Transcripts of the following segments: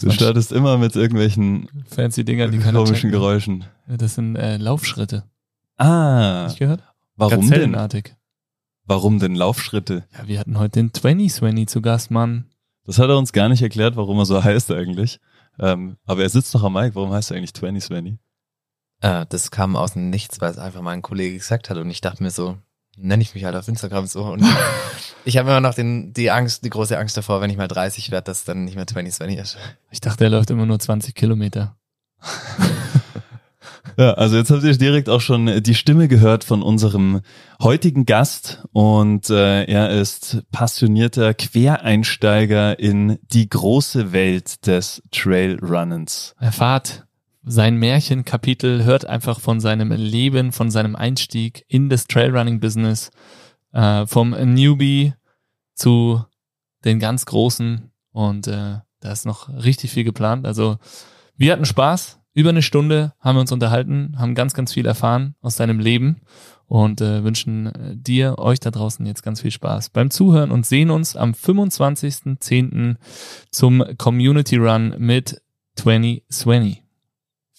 Du startest immer mit irgendwelchen fancy Dinger, die komischen. Geräuschen. Das sind äh, Laufschritte. Ah. Nicht gehört? Warum denn? Warum denn Laufschritte? Ja, wir hatten heute den 20 Svenny zu Gast, Mann. Das hat er uns gar nicht erklärt, warum er so heißt eigentlich. Ähm, aber er sitzt doch am Mic. Warum heißt er eigentlich 20 Svenny? Äh, das kam aus dem Nichts, weil es einfach mal ein Kollege gesagt hat und ich dachte mir so, nenne ich mich halt auf Instagram so und ich habe immer noch den, die Angst, die große Angst davor, wenn ich mal 30 werde, dass dann nicht mehr 20 Svenny ist. Ich dachte, er läuft immer nur 20 Kilometer. Ja, also jetzt habt ihr direkt auch schon die Stimme gehört von unserem heutigen Gast und äh, er ist passionierter Quereinsteiger in die große Welt des Trailrunnens. Erfahrt sein Märchenkapitel, hört einfach von seinem Leben, von seinem Einstieg in das Trailrunning-Business, äh, vom Newbie zu den ganz Großen und äh, da ist noch richtig viel geplant. Also wir hatten Spaß, über eine Stunde haben wir uns unterhalten, haben ganz, ganz viel erfahren aus seinem Leben und äh, wünschen äh, dir, euch da draußen jetzt ganz viel Spaß beim Zuhören und sehen uns am 25.10. zum Community Run mit 2020.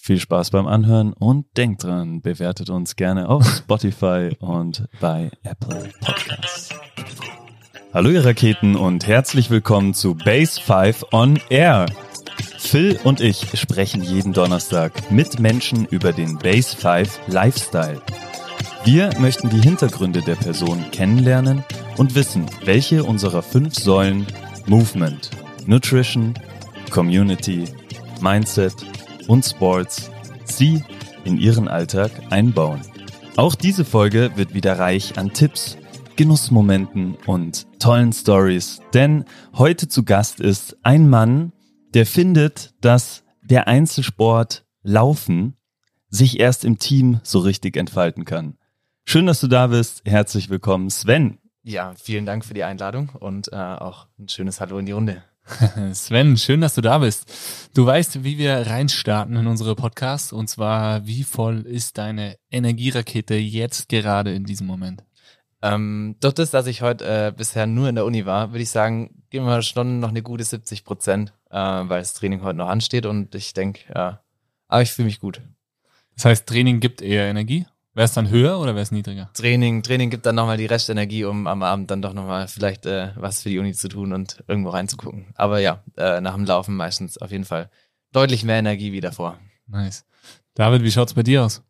Viel Spaß beim Anhören und denkt dran, bewertet uns gerne auf Spotify und bei Apple Podcasts. Hallo ihr Raketen und herzlich willkommen zu Base 5 on Air. Phil und ich sprechen jeden Donnerstag mit Menschen über den Base 5 Lifestyle. Wir möchten die Hintergründe der Person kennenlernen und wissen, welche unserer fünf Säulen Movement, Nutrition, Community, Mindset und Sports sie in ihren Alltag einbauen. Auch diese Folge wird wieder reich an Tipps, Genussmomenten und tollen Stories, denn heute zu Gast ist ein Mann, der findet, dass der Einzelsport Laufen sich erst im Team so richtig entfalten kann. Schön, dass du da bist. Herzlich willkommen, Sven. Ja, vielen Dank für die Einladung und äh, auch ein schönes Hallo in die Runde. Sven, schön, dass du da bist. Du weißt, wie wir reinstarten in unsere Podcasts und zwar, wie voll ist deine Energierakete jetzt gerade in diesem Moment? Ähm, durch das, dass ich heute äh, bisher nur in der Uni war, würde ich sagen, geben wir schon noch eine gute 70 Prozent, äh, weil das Training heute noch ansteht und ich denke, ja, aber ich fühle mich gut. Das heißt, Training gibt eher Energie? Wäre es dann höher oder wäre es niedriger? Training, Training gibt dann nochmal die Restenergie, um am Abend dann doch nochmal vielleicht äh, was für die Uni zu tun und irgendwo reinzugucken. Aber ja, äh, nach dem Laufen meistens auf jeden Fall deutlich mehr Energie wie davor. Nice. David, wie schaut's bei dir aus?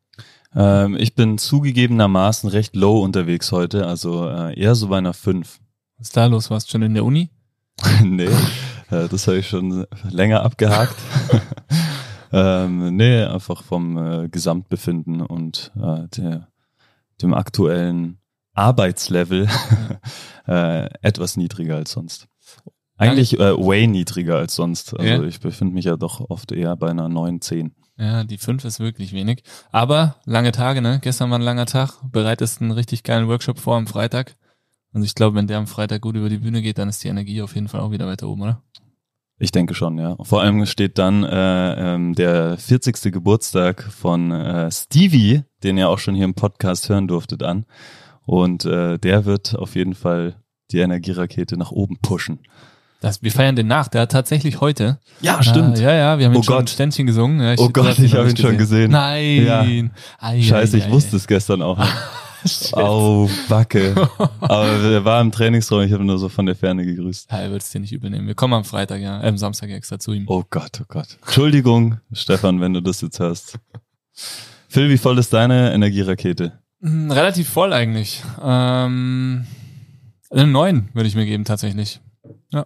Ähm, ich bin zugegebenermaßen recht low unterwegs heute, also äh, eher so bei einer 5. Was ist da los? Warst du schon in der Uni? nee, äh, das habe ich schon länger abgehakt. ähm, nee, einfach vom äh, Gesamtbefinden und äh, der, dem aktuellen Arbeitslevel äh, etwas niedriger als sonst. Eigentlich äh, way niedriger als sonst. Also ja. ich befinde mich ja doch oft eher bei einer 9, 10. Ja, die 5 ist wirklich wenig. Aber lange Tage, ne? Gestern war ein langer Tag. Bereitest einen richtig geilen Workshop vor am Freitag. Und ich glaube, wenn der am Freitag gut über die Bühne geht, dann ist die Energie auf jeden Fall auch wieder weiter oben, oder? Ich denke schon, ja. Vor allem steht dann äh, ähm, der 40. Geburtstag von äh, Stevie, den ihr auch schon hier im Podcast hören durftet, an. Und äh, der wird auf jeden Fall die Energierakete nach oben pushen. Das, wir feiern den nach. Der hat tatsächlich heute. Ja, stimmt. Äh, ja, ja, wir haben oh schon ein Ständchen gesungen. Ja, ich, oh Gott, ich habe ihn schon gesehen. Nein. Ja. Ai, Scheiße, ai, ich ai, wusste es gestern auch. Au, Backe. Aber er war im Trainingsraum, ich habe nur so von der Ferne gegrüßt. Ja, er wird es dir nicht übernehmen. Wir kommen am Freitag, ja, am Samstag extra zu ihm. Oh Gott, oh Gott. Entschuldigung, Stefan, wenn du das jetzt hörst. Phil, wie voll ist deine Energierakete? Hm, relativ voll eigentlich. Ähm, eine 9 würde ich mir geben, tatsächlich. Ja.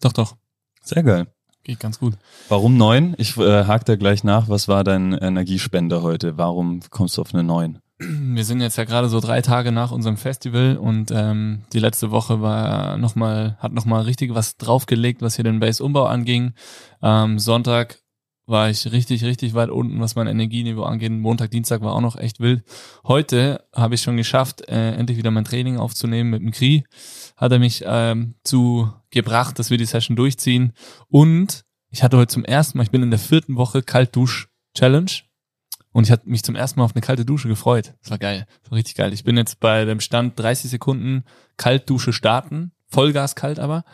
Doch, doch. Sehr geil. Geht ganz gut. Warum neun? Ich äh, hake da gleich nach. Was war dein Energiespender heute? Warum kommst du auf eine neun? Wir sind jetzt ja gerade so drei Tage nach unserem Festival und ähm, die letzte Woche war noch mal, hat nochmal richtig was draufgelegt, was hier den Base-Umbau anging. Ähm, Sonntag war ich richtig, richtig weit unten, was mein Energieniveau angeht. Montag, Dienstag war auch noch echt wild. Heute habe ich schon geschafft, äh, endlich wieder mein Training aufzunehmen mit dem Kri. Hat er mich ähm, zu gebracht, dass wir die Session durchziehen. Und ich hatte heute zum ersten Mal, ich bin in der vierten Woche Kaltdusch-Challenge. Und ich hatte mich zum ersten Mal auf eine kalte Dusche gefreut. Das war geil. Das war richtig geil. Ich bin jetzt bei dem Stand 30 Sekunden Kaltdusche starten. Vollgas kalt aber.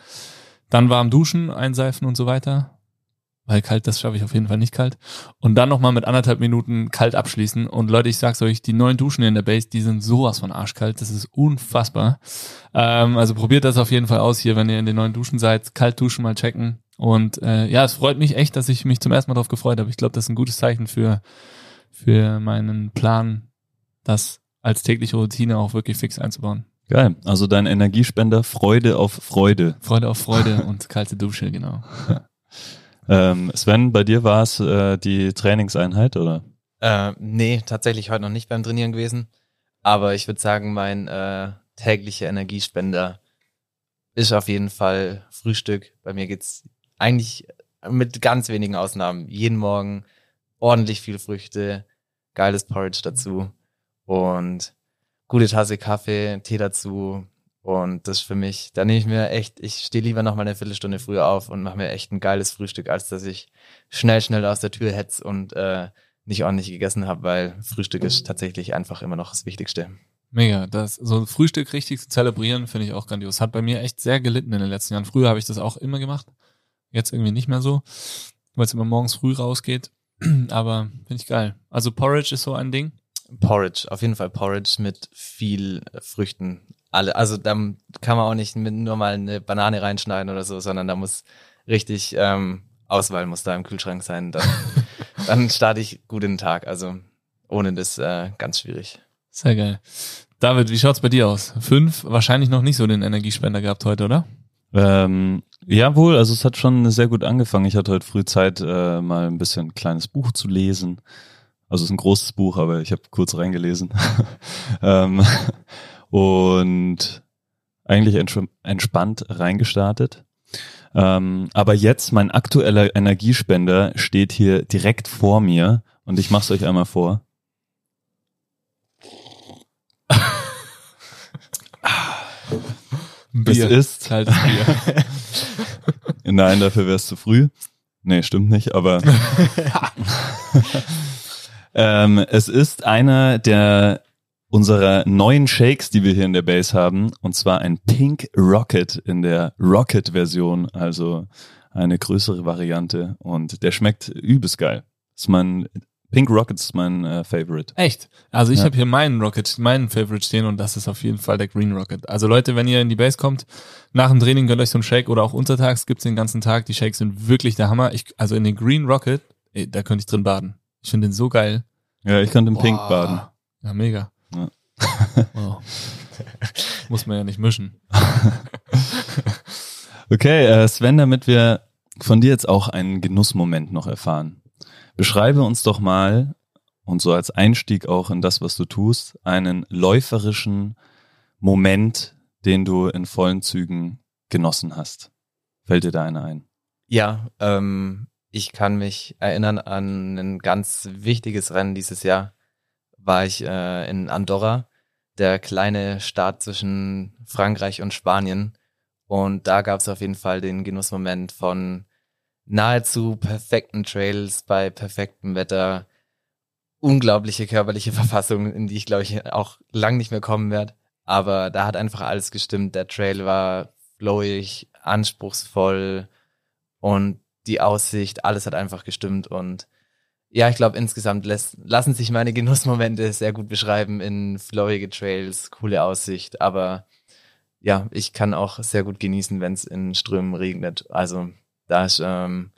Dann warm duschen, einseifen und so weiter weil kalt, das schaffe ich auf jeden Fall nicht kalt. Und dann nochmal mit anderthalb Minuten kalt abschließen. Und Leute, ich sag's euch, die neuen Duschen in der Base, die sind sowas von arschkalt. Das ist unfassbar. Ähm, also probiert das auf jeden Fall aus hier, wenn ihr in den neuen Duschen seid. Kalt duschen mal checken. Und äh, ja, es freut mich echt, dass ich mich zum ersten Mal darauf gefreut habe. Ich glaube, das ist ein gutes Zeichen für, für meinen Plan, das als tägliche Routine auch wirklich fix einzubauen. Geil. Also dein Energiespender Freude auf Freude. Freude auf Freude und kalte Dusche, genau. Ähm, Sven, bei dir war es äh, die Trainingseinheit, oder? Äh, nee, tatsächlich heute noch nicht beim Trainieren gewesen. Aber ich würde sagen, mein äh, täglicher Energiespender ist auf jeden Fall Frühstück. Bei mir geht's eigentlich mit ganz wenigen Ausnahmen jeden Morgen ordentlich viel Früchte, geiles Porridge dazu und gute Tasse Kaffee, Tee dazu, und das ist für mich, da nehme ich mir echt, ich stehe lieber noch mal eine Viertelstunde früher auf und mache mir echt ein geiles Frühstück, als dass ich schnell, schnell aus der Tür hetz und äh, nicht ordentlich gegessen habe, weil Frühstück ist tatsächlich einfach immer noch das Wichtigste. Mega, das so ein Frühstück richtig zu zelebrieren, finde ich auch grandios. Hat bei mir echt sehr gelitten in den letzten Jahren. Früher habe ich das auch immer gemacht, jetzt irgendwie nicht mehr so, weil es immer morgens früh rausgeht. Aber finde ich geil. Also Porridge ist so ein Ding. Porridge, auf jeden Fall Porridge mit viel Früchten alle, also da kann man auch nicht mit nur mal eine Banane reinschneiden oder so, sondern da muss richtig ähm, Auswahl muss da im Kühlschrank sein. Dann, dann starte ich gut in den Tag. Also ohne das äh, ganz schwierig. Sehr geil. David, wie schaut's bei dir aus? Fünf, wahrscheinlich noch nicht so den Energiespender gehabt heute, oder? Ähm, jawohl, also es hat schon sehr gut angefangen. Ich hatte heute früh Zeit, äh, mal ein bisschen ein kleines Buch zu lesen. Also es ist ein großes Buch, aber ich habe kurz reingelesen. ähm, und eigentlich entspannt reingestartet. Ähm, aber jetzt, mein aktueller Energiespender steht hier direkt vor mir und ich mach's euch einmal vor. Bier. Es ist kaltes Bier. Nein, dafür wär's zu früh. Nee, stimmt nicht, aber ähm, es ist einer der unserer neuen Shakes, die wir hier in der Base haben, und zwar ein Pink Rocket in der Rocket-Version, also eine größere Variante und der schmeckt übelst geil. ist mein Pink Rocket ist mein äh, Favorite. Echt? Also ich ja. habe hier meinen Rocket, meinen Favorite stehen und das ist auf jeden Fall der Green Rocket. Also Leute, wenn ihr in die Base kommt, nach dem Training gönnt euch so einen Shake oder auch untertags gibt's den ganzen Tag. Die Shakes sind wirklich der Hammer. Ich, also in den Green Rocket, ey, da könnte ich drin baden. Ich finde den so geil. Ja, ich könnte im Pink baden. Ja, mega. Ja. Wow. Muss man ja nicht mischen. okay, äh Sven, damit wir von dir jetzt auch einen Genussmoment noch erfahren. Beschreibe uns doch mal, und so als Einstieg auch in das, was du tust, einen läuferischen Moment, den du in vollen Zügen genossen hast. Fällt dir da einer ein? Ja, ähm, ich kann mich erinnern an ein ganz wichtiges Rennen dieses Jahr war ich äh, in Andorra, der kleine Staat zwischen Frankreich und Spanien. Und da gab es auf jeden Fall den Genussmoment von nahezu perfekten Trails bei perfektem Wetter, unglaubliche körperliche Verfassung, in die ich glaube ich auch lang nicht mehr kommen werde. Aber da hat einfach alles gestimmt. Der Trail war flowig, anspruchsvoll und die Aussicht, alles hat einfach gestimmt und ja, ich glaube, insgesamt lässt, lassen sich meine Genussmomente sehr gut beschreiben in flowige Trails, coole Aussicht, aber ja, ich kann auch sehr gut genießen, wenn es in Strömen regnet. Also da ist, ähm,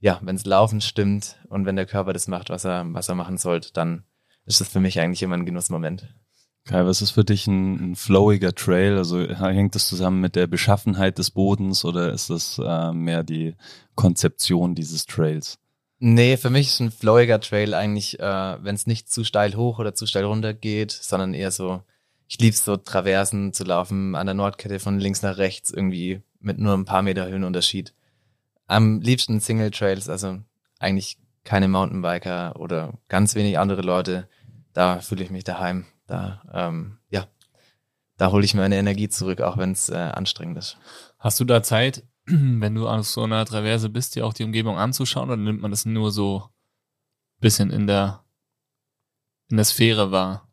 ja, wenn es Laufen stimmt und wenn der Körper das macht, was er, was er machen sollte, dann ist das für mich eigentlich immer ein Genussmoment. Kai, was ist für dich ein, ein flowiger Trail? Also hängt das zusammen mit der Beschaffenheit des Bodens oder ist das äh, mehr die Konzeption dieses Trails? Nee, für mich ist ein flowiger Trail eigentlich, äh, wenn es nicht zu steil hoch oder zu steil runter geht, sondern eher so, ich lieb's so Traversen zu laufen, an der Nordkette von links nach rechts, irgendwie mit nur ein paar Meter Höhenunterschied. Am liebsten Single Trails, also eigentlich keine Mountainbiker oder ganz wenig andere Leute. Da fühle ich mich daheim. Da, ähm, ja, da hole ich meine Energie zurück, auch wenn es äh, anstrengend ist. Hast du da Zeit, wenn du auf so einer Traverse bist, dir auch die Umgebung anzuschauen oder nimmt man das nur so bisschen in der, in der Sphäre wahr?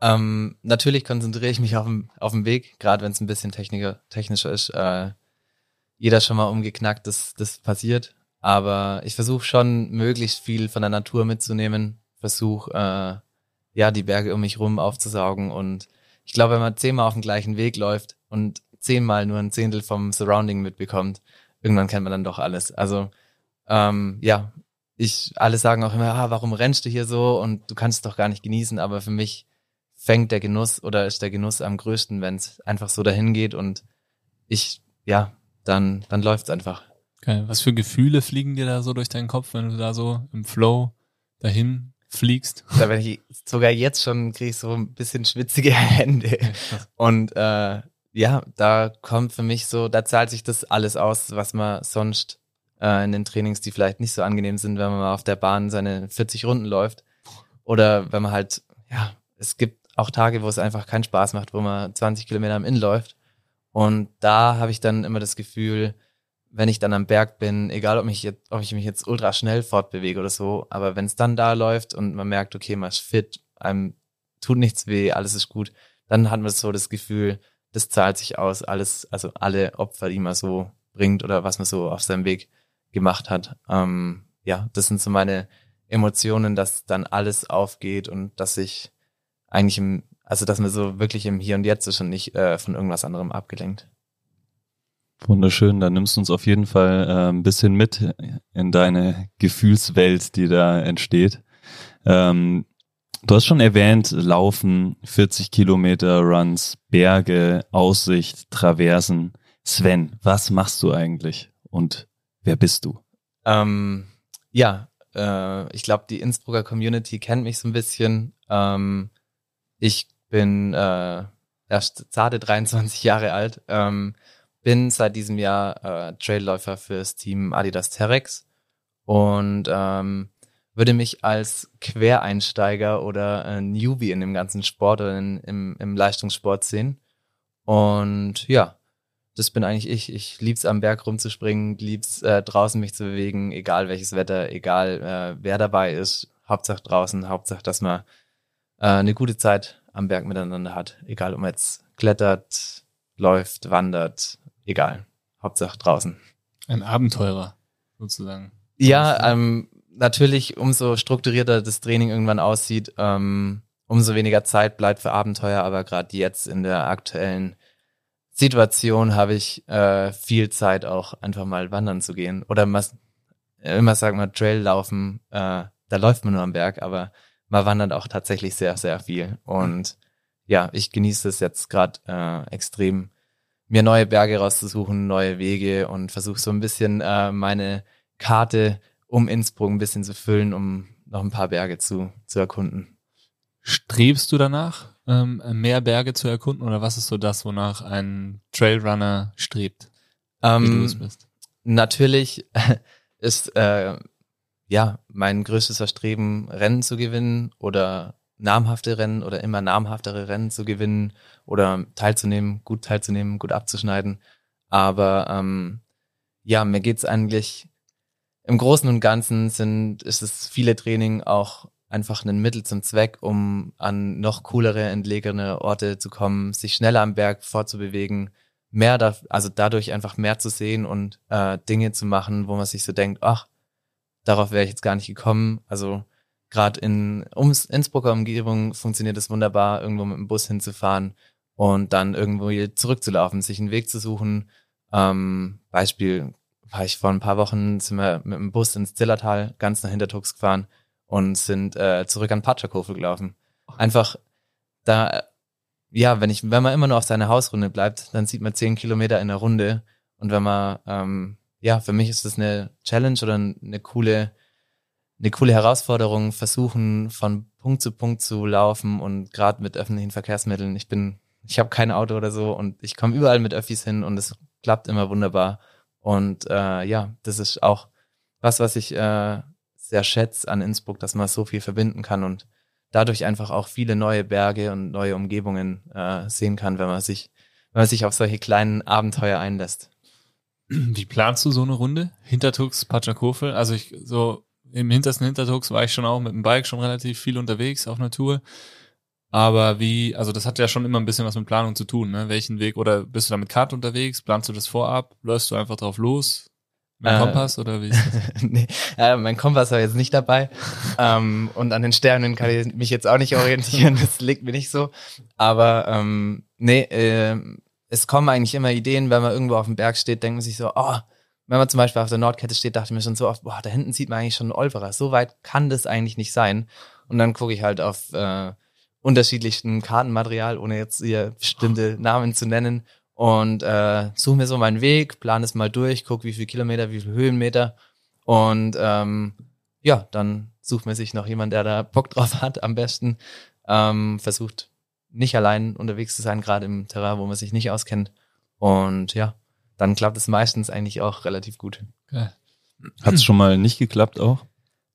Ähm, natürlich konzentriere ich mich auf dem, auf dem Weg, gerade wenn es ein bisschen technischer ist. Äh, jeder schon mal umgeknackt, das, das passiert. Aber ich versuche schon möglichst viel von der Natur mitzunehmen, versuche äh, ja die Berge um mich rum aufzusaugen. Und ich glaube, wenn man zehnmal auf dem gleichen Weg läuft und zehnmal nur ein Zehntel vom Surrounding mitbekommt, irgendwann kennt man dann doch alles. Also ähm, ja, ich alle sagen auch immer, ah, warum rennst du hier so? Und du kannst es doch gar nicht genießen, aber für mich fängt der Genuss oder ist der Genuss am größten, wenn es einfach so dahin geht. Und ich ja, dann dann läuft's einfach. Geil. Was für Gefühle fliegen dir da so durch deinen Kopf, wenn du da so im Flow dahin fliegst? Da wenn ich sogar jetzt schon kriege ich so ein bisschen schwitzige Hände. Und äh, ja, da kommt für mich so, da zahlt sich das alles aus, was man sonst äh, in den Trainings, die vielleicht nicht so angenehm sind, wenn man mal auf der Bahn seine 40 Runden läuft. Oder wenn man halt, ja, es gibt auch Tage, wo es einfach keinen Spaß macht, wo man 20 Kilometer am Inn läuft. Und da habe ich dann immer das Gefühl, wenn ich dann am Berg bin, egal ob, mich jetzt, ob ich mich jetzt ultra schnell fortbewege oder so, aber wenn es dann da läuft und man merkt, okay, man ist fit, einem tut nichts weh, alles ist gut, dann hat man so das Gefühl, das zahlt sich aus, alles, also alle Opfer, die man so bringt oder was man so auf seinem Weg gemacht hat. Ähm, ja, das sind so meine Emotionen, dass dann alles aufgeht und dass ich eigentlich im, also dass man so wirklich im Hier und Jetzt ist und nicht äh, von irgendwas anderem abgelenkt. Wunderschön, da nimmst du uns auf jeden Fall äh, ein bisschen mit in deine Gefühlswelt, die da entsteht. Ähm, du hast schon erwähnt, Laufen, 40 Kilometer Runs, Berge, Aussicht, Traversen. Sven, was machst du eigentlich und wer bist du? Ähm, ja, äh, ich glaube, die Innsbrucker Community kennt mich so ein bisschen. Ähm, ich bin äh, erst zarte 23 Jahre alt. Ähm, bin seit diesem Jahr äh, Trailläufer fürs Team Adidas Terex und ähm, würde mich als Quereinsteiger oder äh, Newbie in dem ganzen Sport oder in, im, im Leistungssport sehen. Und ja, das bin eigentlich ich. Ich lieb's am Berg rumzuspringen, lieb's äh, draußen mich zu bewegen, egal welches Wetter, egal äh, wer dabei ist. Hauptsache draußen, Hauptsache, dass man äh, eine gute Zeit am Berg miteinander hat. Egal, ob man jetzt klettert, läuft, wandert, egal. Hauptsache draußen. Ein Abenteurer, sozusagen. Ja, ähm, natürlich, umso strukturierter das Training irgendwann aussieht, ähm, umso weniger Zeit bleibt für Abenteuer, aber gerade jetzt in der aktuellen Situation habe ich äh, viel Zeit auch einfach mal wandern zu gehen. Oder was, immer sagt man Trail laufen, äh, da läuft man nur am Berg, aber man wandert auch tatsächlich sehr, sehr viel. Und ja, ich genieße es jetzt gerade äh, extrem mir neue Berge rauszusuchen, neue Wege und versuche so ein bisschen äh, meine Karte um Innsbruck ein bisschen zu füllen, um noch ein paar Berge zu, zu erkunden. Strebst du danach, ähm, mehr Berge zu erkunden oder was ist so das, wonach ein Trailrunner strebt? Ähm, natürlich ist äh, ja mein größtes Verstreben, Rennen zu gewinnen oder namhafte Rennen oder immer namhaftere Rennen zu gewinnen oder teilzunehmen, gut teilzunehmen, gut abzuschneiden. Aber ähm, ja, mir geht's eigentlich im Großen und Ganzen sind, ist es viele Training auch einfach ein Mittel zum Zweck, um an noch coolere, entlegene Orte zu kommen, sich schneller am Berg fortzubewegen, mehr da, also dadurch einfach mehr zu sehen und äh, Dinge zu machen, wo man sich so denkt, ach, darauf wäre ich jetzt gar nicht gekommen. Also gerade in ums Innsbrucker Umgebung funktioniert es wunderbar, irgendwo mit dem Bus hinzufahren und dann irgendwo zurückzulaufen, sich einen Weg zu suchen. Ähm, Beispiel war ich vor ein paar Wochen sind wir mit dem Bus ins Zillertal ganz nach Hintertux gefahren und sind äh, zurück an Patscherkofel gelaufen. Einfach da, ja, wenn ich, wenn man immer nur auf seiner Hausrunde bleibt, dann sieht man zehn Kilometer in der Runde. Und wenn man, ähm, ja, für mich ist das eine Challenge oder eine coole eine coole Herausforderung, versuchen von Punkt zu Punkt zu laufen und gerade mit öffentlichen Verkehrsmitteln. Ich bin, ich habe kein Auto oder so und ich komme überall mit Öffis hin und es klappt immer wunderbar. Und äh, ja, das ist auch was, was ich äh, sehr schätze an Innsbruck, dass man so viel verbinden kann und dadurch einfach auch viele neue Berge und neue Umgebungen äh, sehen kann, wenn man sich, wenn man sich auf solche kleinen Abenteuer einlässt. Wie planst du so eine Runde? Hintertux, Patschakofel? Also ich so im hintersten Hintertux war ich schon auch mit dem Bike schon relativ viel unterwegs auf einer Tour. Aber wie, also das hat ja schon immer ein bisschen was mit Planung zu tun, ne? Welchen Weg, oder bist du da mit Karte unterwegs? Planst du das vorab? Läufst du einfach drauf los? Mein Äh, Kompass oder wie ist das? nee, äh, mein Kompass war jetzt nicht dabei. ähm, und an den Sternen kann ich mich jetzt auch nicht orientieren. Das liegt mir nicht so. Aber ähm, nee, äh, es kommen eigentlich immer Ideen, wenn man irgendwo auf dem Berg steht, denkt man sich so, oh, wenn man zum Beispiel auf der Nordkette steht, dachte ich mir schon so oft, boah, da hinten sieht man eigentlich schon einen Olverer. So weit kann das eigentlich nicht sein. Und dann gucke ich halt auf äh, unterschiedlichsten Kartenmaterial, ohne jetzt hier bestimmte Namen zu nennen. Und äh, suche mir so meinen Weg, plane es mal durch, guck wie viel Kilometer, wie viel Höhenmeter. Und ähm, ja, dann sucht man sich noch jemand, der da Bock drauf hat, am besten. Ähm, versucht nicht allein unterwegs zu sein, gerade im Terrain, wo man sich nicht auskennt. Und ja, dann klappt es meistens eigentlich auch relativ gut. Geil. Hat es schon mal nicht geklappt auch?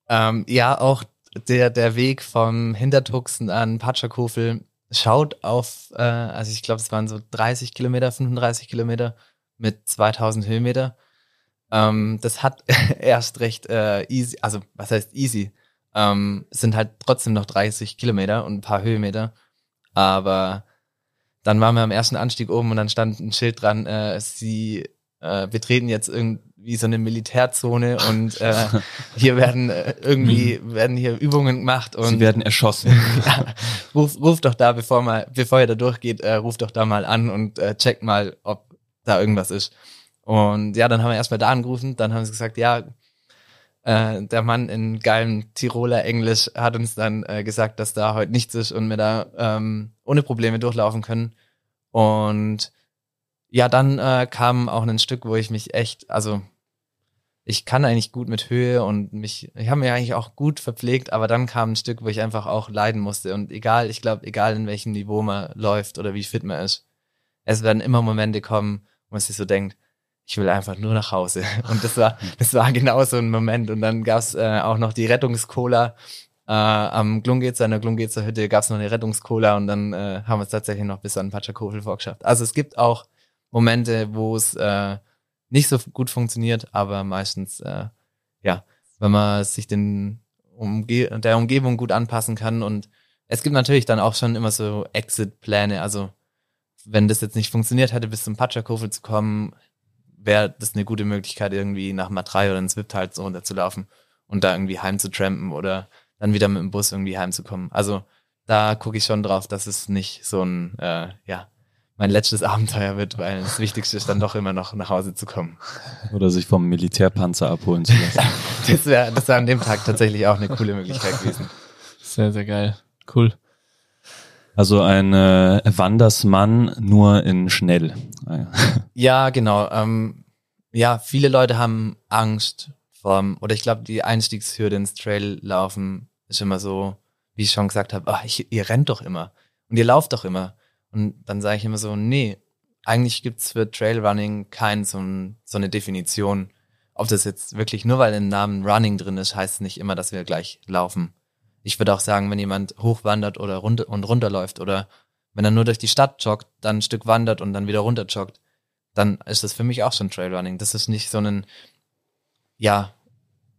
Ähm, ja, auch der, der Weg vom Hintertuxen an Patschakofel schaut auf, äh, also ich glaube, es waren so 30 Kilometer, 35 Kilometer mit 2000 Höhenmeter. Ähm, das hat erst recht äh, easy, also was heißt easy? Ähm, es sind halt trotzdem noch 30 Kilometer und ein paar Höhenmeter. Aber dann waren wir am ersten Anstieg oben und dann stand ein Schild dran, äh, sie äh, betreten jetzt irgendwie so eine Militärzone und äh, hier werden äh, irgendwie werden hier Übungen gemacht und Sie werden erschossen. ja, ruf, ruf doch da, bevor mal, bevor ihr da durchgeht, äh, ruf doch da mal an und äh, checkt mal, ob da irgendwas ist. Und ja, dann haben wir erstmal da angerufen, dann haben sie gesagt, ja, äh, der Mann in geilem Tiroler Englisch hat uns dann äh, gesagt, dass da heute nichts ist und wir da ähm, ohne Probleme durchlaufen können. Und ja, dann äh, kam auch ein Stück, wo ich mich echt, also ich kann eigentlich gut mit Höhe und mich, ich habe mich eigentlich auch gut verpflegt, aber dann kam ein Stück, wo ich einfach auch leiden musste. Und egal, ich glaube, egal in welchem Niveau man läuft oder wie fit man ist, es werden immer Momente kommen, wo man sich so denkt, ich will einfach nur nach Hause. Und das war, das war genau so ein Moment. Und dann gab's äh, auch noch die Rettungscola. Äh, am Glungetzer, in der Glungetzer Hütte gab's noch eine Rettungscola und dann äh, haben wir es tatsächlich noch bis an Patschakofel vorgeschafft. Also es gibt auch Momente, wo es äh, nicht so gut funktioniert, aber meistens, äh, ja, wenn man sich den Umge der Umgebung gut anpassen kann und es gibt natürlich dann auch schon immer so Exit-Pläne, also wenn das jetzt nicht funktioniert hätte, bis zum Patschakofel zu kommen, wäre das eine gute Möglichkeit, irgendwie nach Matrei oder ins Wiptal so runterzulaufen und da irgendwie heim zu trampen oder dann wieder mit dem Bus irgendwie heimzukommen. Also da gucke ich schon drauf, dass es nicht so ein, äh, ja, mein letztes Abenteuer wird, weil das Wichtigste ist dann doch immer noch nach Hause zu kommen. Oder sich vom Militärpanzer abholen zu lassen. Das wäre das wär an dem Tag tatsächlich auch eine coole Möglichkeit gewesen. Sehr, sehr geil. Cool. Also ein äh, Wandersmann nur in schnell. Ah, ja. Genau. Ähm, ja, viele Leute haben Angst vom, oder ich glaube, die Einstiegshürde ins Trail laufen ist immer so, wie ich schon gesagt habe, ihr rennt doch immer und ihr lauft doch immer. Und dann sage ich immer so, nee, eigentlich gibt's für Trailrunning kein so, ein, so eine Definition. Ob das jetzt wirklich nur weil im Namen Running drin ist, heißt nicht immer, dass wir gleich laufen. Ich würde auch sagen, wenn jemand hochwandert oder runter und runterläuft oder wenn er nur durch die Stadt joggt, dann ein Stück wandert und dann wieder runter joggt, dann ist das für mich auch schon Trailrunning. Das ist nicht so ein, ja,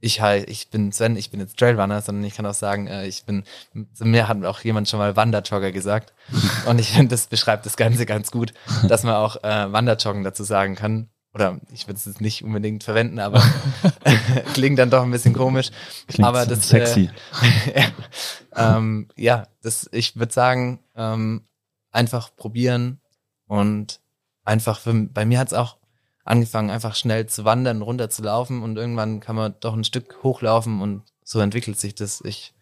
ich halt, ich bin Sven, ich bin jetzt Trailrunner, sondern ich kann auch sagen, äh, ich bin, zu mir hat auch jemand schon mal Wanderjogger gesagt. Und ich finde, das beschreibt das Ganze ganz gut, dass man auch äh, Wanderjoggen dazu sagen kann. Oder ich würde es jetzt nicht unbedingt verwenden, aber klingt dann doch ein bisschen komisch. Klingt aber das, sexy. Äh, ähm, ja, das, ich würde sagen, ähm, einfach probieren und einfach, für, bei mir hat es auch angefangen, einfach schnell zu wandern, runter zu laufen und irgendwann kann man doch ein Stück hochlaufen und so entwickelt sich das. Ich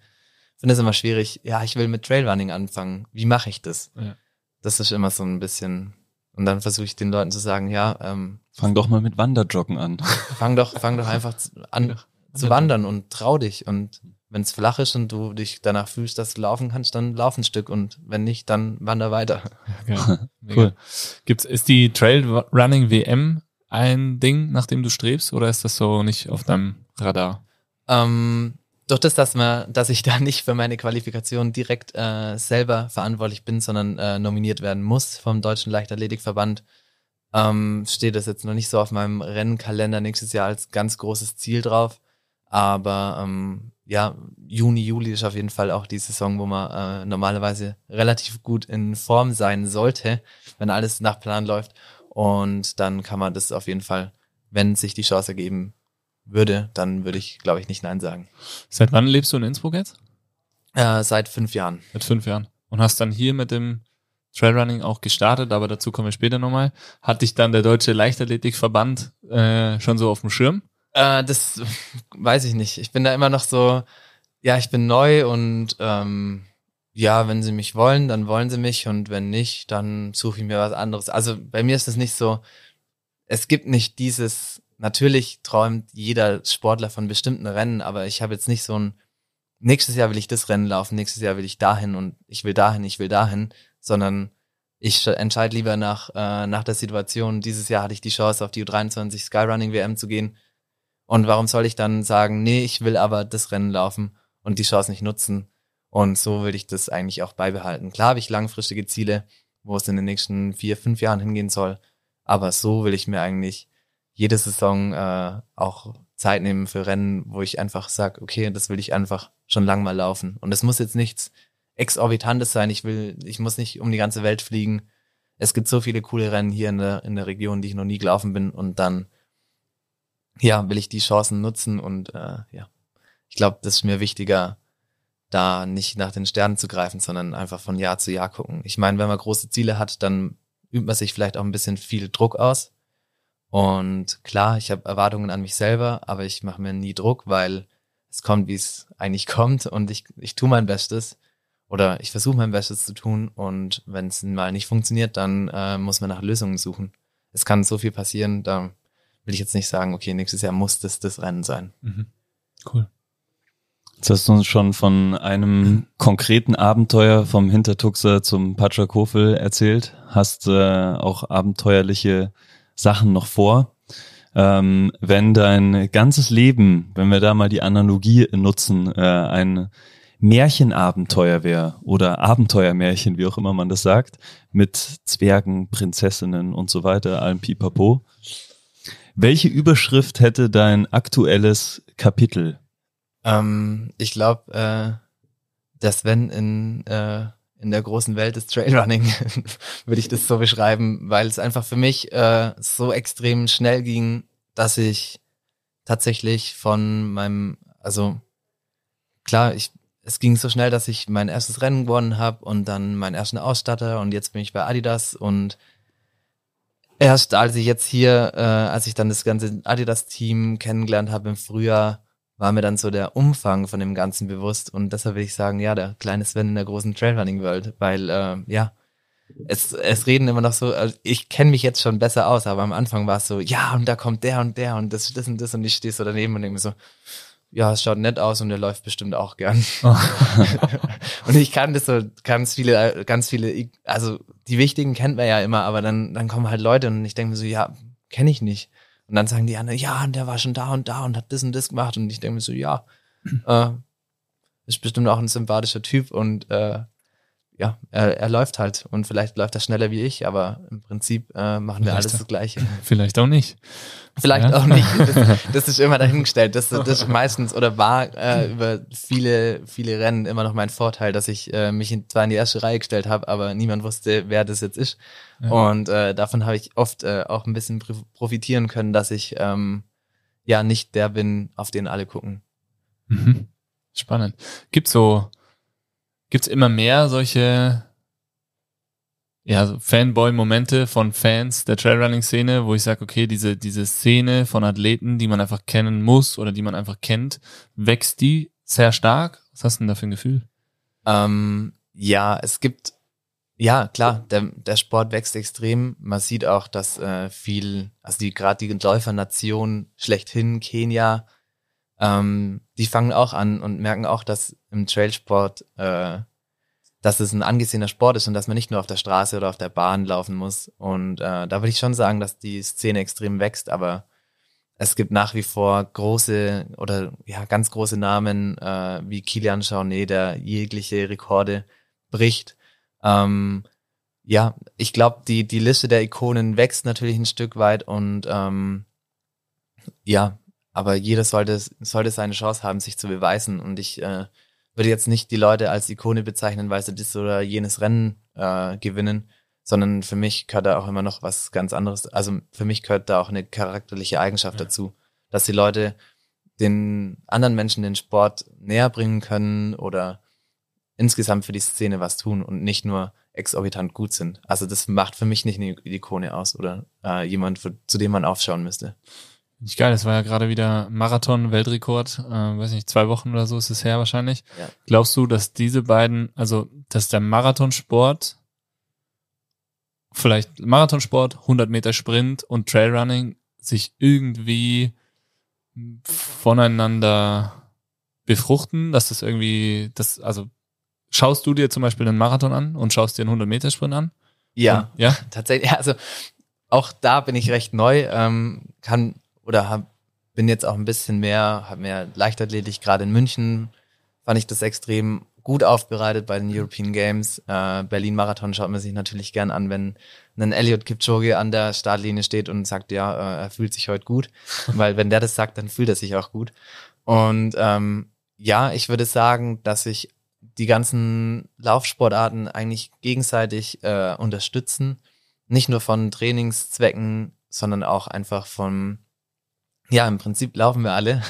finde es immer schwierig. Ja, ich will mit Trailrunning anfangen. Wie mache ich das? Ja. Das ist immer so ein bisschen. Und dann versuche ich den Leuten zu sagen, ja, ähm, Fang doch mal mit Wanderjoggen an. fang doch, fang doch einfach an zu wandern und trau dich. Und wenn es flach ist und du dich danach fühlst, dass du laufen kannst, dann lauf ein Stück und wenn nicht, dann wander weiter. Geil. Mega. Cool. Gibt's, ist die Trailrunning WM ein Ding, nach dem du strebst, oder ist das so nicht auf deinem Radar? Ähm, durch das, dass, man, dass ich da nicht für meine Qualifikation direkt äh, selber verantwortlich bin, sondern äh, nominiert werden muss vom Deutschen Leichtathletikverband, ähm, steht das jetzt noch nicht so auf meinem Rennkalender nächstes Jahr als ganz großes Ziel drauf. Aber ähm, ja, Juni, Juli ist auf jeden Fall auch die Saison, wo man äh, normalerweise relativ gut in Form sein sollte, wenn alles nach Plan läuft. Und dann kann man das auf jeden Fall wenn sich die Chance ergeben würde, dann würde ich, glaube ich, nicht Nein sagen. Seit wann lebst du in Innsbruck jetzt? Äh, seit fünf Jahren. Seit fünf Jahren. Und hast dann hier mit dem Trailrunning auch gestartet, aber dazu kommen wir später nochmal. Hat dich dann der Deutsche Leichtathletikverband äh, schon so auf dem Schirm? Äh, das weiß ich nicht. Ich bin da immer noch so, ja, ich bin neu und ähm, ja, wenn sie mich wollen, dann wollen sie mich und wenn nicht, dann suche ich mir was anderes. Also bei mir ist es nicht so, es gibt nicht dieses, natürlich träumt jeder Sportler von bestimmten Rennen, aber ich habe jetzt nicht so ein, nächstes Jahr will ich das Rennen laufen, nächstes Jahr will ich dahin und ich will dahin, ich will dahin, sondern ich entscheide lieber nach, äh, nach der Situation. Dieses Jahr hatte ich die Chance, auf die U23 Skyrunning WM zu gehen. Und warum soll ich dann sagen, nee, ich will aber das Rennen laufen und die Chance nicht nutzen? Und so will ich das eigentlich auch beibehalten. Klar habe ich langfristige Ziele, wo es in den nächsten vier, fünf Jahren hingehen soll. Aber so will ich mir eigentlich jede Saison äh, auch Zeit nehmen für Rennen, wo ich einfach sage, okay, das will ich einfach schon lang mal laufen. Und es muss jetzt nichts Exorbitantes sein. Ich will, ich muss nicht um die ganze Welt fliegen. Es gibt so viele coole Rennen hier in der, in der Region, die ich noch nie gelaufen bin. Und dann, ja, will ich die Chancen nutzen. Und äh, ja, ich glaube, das ist mir wichtiger, da nicht nach den Sternen zu greifen, sondern einfach von Jahr zu Jahr gucken. Ich meine, wenn man große Ziele hat, dann übt man sich vielleicht auch ein bisschen viel Druck aus. Und klar, ich habe Erwartungen an mich selber, aber ich mache mir nie Druck, weil es kommt, wie es eigentlich kommt und ich, ich tue mein Bestes oder ich versuche mein Bestes zu tun und wenn es mal nicht funktioniert, dann äh, muss man nach Lösungen suchen. Es kann so viel passieren, da will ich jetzt nicht sagen, okay, nächstes Jahr muss das das Rennen sein. Mhm. Cool. Jetzt hast du uns schon von einem konkreten Abenteuer vom Hintertuxer zum Patschakofel erzählt, hast äh, auch abenteuerliche Sachen noch vor. Ähm, wenn dein ganzes Leben, wenn wir da mal die Analogie nutzen, äh, ein Märchenabenteuer wäre oder Abenteuermärchen, wie auch immer man das sagt, mit Zwergen, Prinzessinnen und so weiter, allem Pipapo. Welche Überschrift hätte dein aktuelles Kapitel? Ähm, ich glaube, äh, dass wenn in, äh, in der großen Welt des Trailrunning würde ich das so beschreiben, weil es einfach für mich äh, so extrem schnell ging, dass ich tatsächlich von meinem, also klar, ich es ging so schnell, dass ich mein erstes Rennen gewonnen habe und dann meinen ersten Ausstatter und jetzt bin ich bei Adidas und erst als ich jetzt hier, äh, als ich dann das ganze Adidas-Team kennengelernt habe im Frühjahr, war mir dann so der Umfang von dem Ganzen bewusst und deshalb will ich sagen, ja, der kleine Sven in der großen Trailrunning-World, weil äh, ja, es, es reden immer noch so, also ich kenne mich jetzt schon besser aus, aber am Anfang war es so, ja, und da kommt der und der und das, das und das und ich stehe so daneben und denke mir so, ja, es schaut nett aus und der läuft bestimmt auch gern. Oh. und ich kann das so ganz viele, ganz viele, also die wichtigen kennt man ja immer, aber dann, dann kommen halt Leute und ich denke mir so, ja, kenne ich nicht. Und dann sagen die anderen, ja, und der war schon da und da und hat das und das gemacht. Und ich denke mir so, ja, äh, ist bestimmt auch ein sympathischer Typ und äh, ja, er, er läuft halt und vielleicht läuft er schneller wie ich, aber im Prinzip äh, machen wir alles das Gleiche. Vielleicht auch nicht. Vielleicht ja. auch nicht. Das, das, ist immer dahingestellt. Das, das ist meistens oder war äh, über viele, viele Rennen immer noch mein Vorteil, dass ich äh, mich in, zwar in die erste Reihe gestellt habe, aber niemand wusste, wer das jetzt ist. Ja. Und äh, davon habe ich oft äh, auch ein bisschen profitieren können, dass ich ähm, ja nicht der bin, auf den alle gucken. Mhm. Spannend. Gibt so Gibt's immer mehr solche ja, so Fanboy-Momente von Fans der Trailrunning-Szene, wo ich sage, okay, diese, diese Szene von Athleten, die man einfach kennen muss oder die man einfach kennt, wächst die sehr stark? Was hast du denn da für ein Gefühl? Ähm, ja, es gibt, ja, klar, der, der Sport wächst extrem. Man sieht auch, dass äh, viel, also die gerade die Läufernation schlechthin, Kenia, ähm, die fangen auch an und merken auch, dass im Trailsport, äh, dass es ein angesehener Sport ist und dass man nicht nur auf der Straße oder auf der Bahn laufen muss. Und äh, da würde ich schon sagen, dass die Szene extrem wächst, aber es gibt nach wie vor große oder ja ganz große Namen äh, wie Kilian Jornet, der jegliche Rekorde bricht. Ähm, ja, ich glaube, die die Liste der Ikonen wächst natürlich ein Stück weit und ähm, ja, aber jeder sollte, sollte seine Chance haben, sich zu beweisen. Und ich äh, würde jetzt nicht die Leute als Ikone bezeichnen, weil sie das oder jenes Rennen äh, gewinnen, sondern für mich gehört da auch immer noch was ganz anderes. Also für mich gehört da auch eine charakterliche Eigenschaft Ja. dazu, dass die Leute den anderen Menschen den Sport näher bringen können oder insgesamt für die Szene was tun und nicht nur exorbitant gut sind. Also das macht für mich nicht eine Ikone aus oder äh, jemand, für, zu dem man aufschauen müsste. Nicht geil, es war ja gerade wieder Marathon-Weltrekord, äh, weiß nicht, zwei Wochen oder so ist es her wahrscheinlich. Ja. Glaubst du, dass diese beiden, also dass der Marathonsport, vielleicht Marathonsport, 100 Meter Sprint und Trailrunning sich irgendwie voneinander befruchten, dass das irgendwie, das, also schaust du dir zum Beispiel einen Marathon an und schaust dir einen 100 Meter Sprint an? Ja, Und, ja, tatsächlich. Also auch da bin ich recht neu, ähm, kann oder hab, bin jetzt auch ein bisschen mehr, habe mehr Leichtathletik. Gerade in München fand ich das extrem gut aufbereitet bei den European Games. Äh, Berlin Marathon schaut man sich natürlich gern an, wenn ein Elliot Kipchoge an der Startlinie steht und sagt, ja, äh, er fühlt sich heute gut, weil wenn der das sagt, dann fühlt er sich auch gut. Und ähm, ja, ich würde sagen, dass sich die ganzen Laufsportarten eigentlich gegenseitig äh, unterstützen. Nicht nur von Trainingszwecken, sondern auch einfach von, ja, im Prinzip laufen wir alle.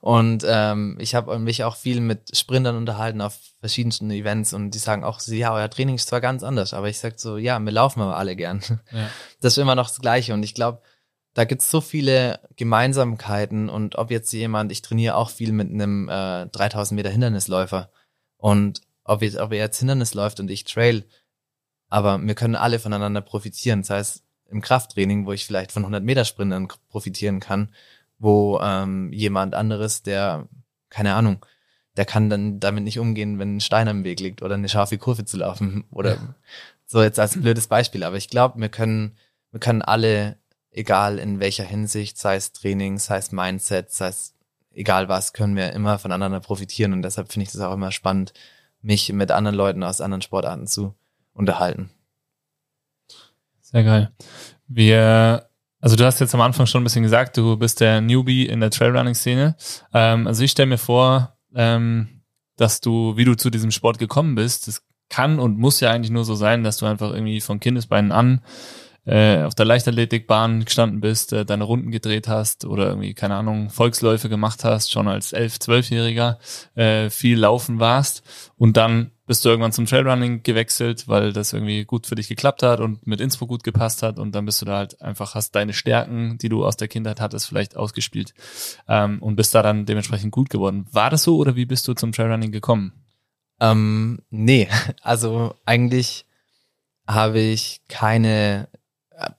Und ähm, ich habe mich auch viel mit Sprintern unterhalten auf verschiedensten Events und die sagen auch, ja, euer Training ist zwar ganz anders, aber ich sag so, ja, wir laufen aber alle gern. ja. Das ist immer noch das Gleiche. Und ich glaube, da gibt's so viele Gemeinsamkeiten. Und ob jetzt jemand, ich trainiere auch viel mit einem äh, 3000 Meter Hindernisläufer. Und ob, jetzt, ob er jetzt Hindernis läuft und ich Trail, aber wir können alle voneinander profitieren. Das heißt, im Krafttraining, wo ich vielleicht von 100 Meter Sprintern profitieren kann, wo ähm, jemand anderes, der, keine Ahnung, der kann dann damit nicht umgehen, wenn ein Stein am Weg liegt oder eine scharfe Kurve zu laufen oder so jetzt als blödes Beispiel. Aber ich glaube, wir können, wir können alle, egal in welcher Hinsicht, sei es Training, sei es Mindset, sei es egal was, können wir immer voneinander profitieren. Und deshalb finde ich das auch immer spannend, mich mit anderen Leuten aus anderen Sportarten zu unterhalten. Sehr geil. Wir, also du hast jetzt am Anfang schon ein bisschen gesagt, du bist der Newbie in der Trailrunning-Szene. Ähm, also ich stelle mir vor, ähm, dass du, wie du zu diesem Sport gekommen bist, das kann und muss ja eigentlich nur so sein, dass du einfach irgendwie von Kindesbeinen an äh, auf der Leichtathletikbahn gestanden bist, äh, deine Runden gedreht hast oder irgendwie, keine Ahnung, Volksläufe gemacht hast, schon als elf, zwölfjähriger äh, viel laufen warst und dann bist du irgendwann zum Trailrunning gewechselt, weil das irgendwie gut für dich geklappt hat und mit Innsbruck gut gepasst hat und dann bist du da halt einfach, hast deine Stärken, die du aus der Kindheit hattest, vielleicht ausgespielt ähm, und bist da dann dementsprechend gut geworden. War das so oder wie bist du zum Trailrunning gekommen? Ähm, nee, also eigentlich habe ich keine äh,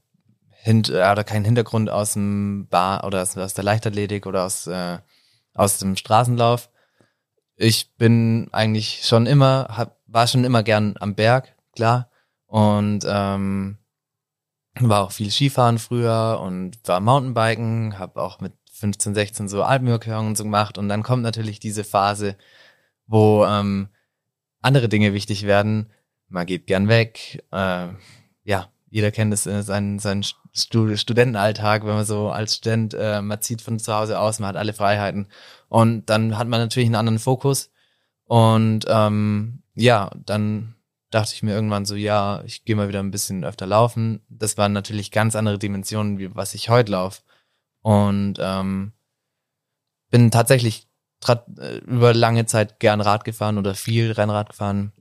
Hint äh, oder keinen Hintergrund aus dem Bar oder aus, der Leichtathletik oder aus äh, aus dem Straßenlauf. Ich bin eigentlich schon immer, hab, war schon immer gern am Berg, klar. Und ähm, war auch viel Skifahren früher und war Mountainbiken, habe auch mit 15, 16 so Alpenüberquerungen und so gemacht. Und dann kommt natürlich diese Phase, wo ähm, andere Dinge wichtig werden. Man geht gern weg. Äh, ja, jeder kennt es, äh, seinen, seinen Stu Studentenalltag, wenn man so als Student, äh, man zieht von zu Hause aus, man hat alle Freiheiten. Und dann hat man natürlich einen anderen Fokus. Und ähm, ja, dann dachte ich mir irgendwann so, ja, ich gehe mal wieder ein bisschen öfter laufen. Das waren natürlich ganz andere Dimensionen, wie was ich heute laufe. Und ähm, bin tatsächlich äh, über lange Zeit gern Rad gefahren oder viel Rennrad gefahren.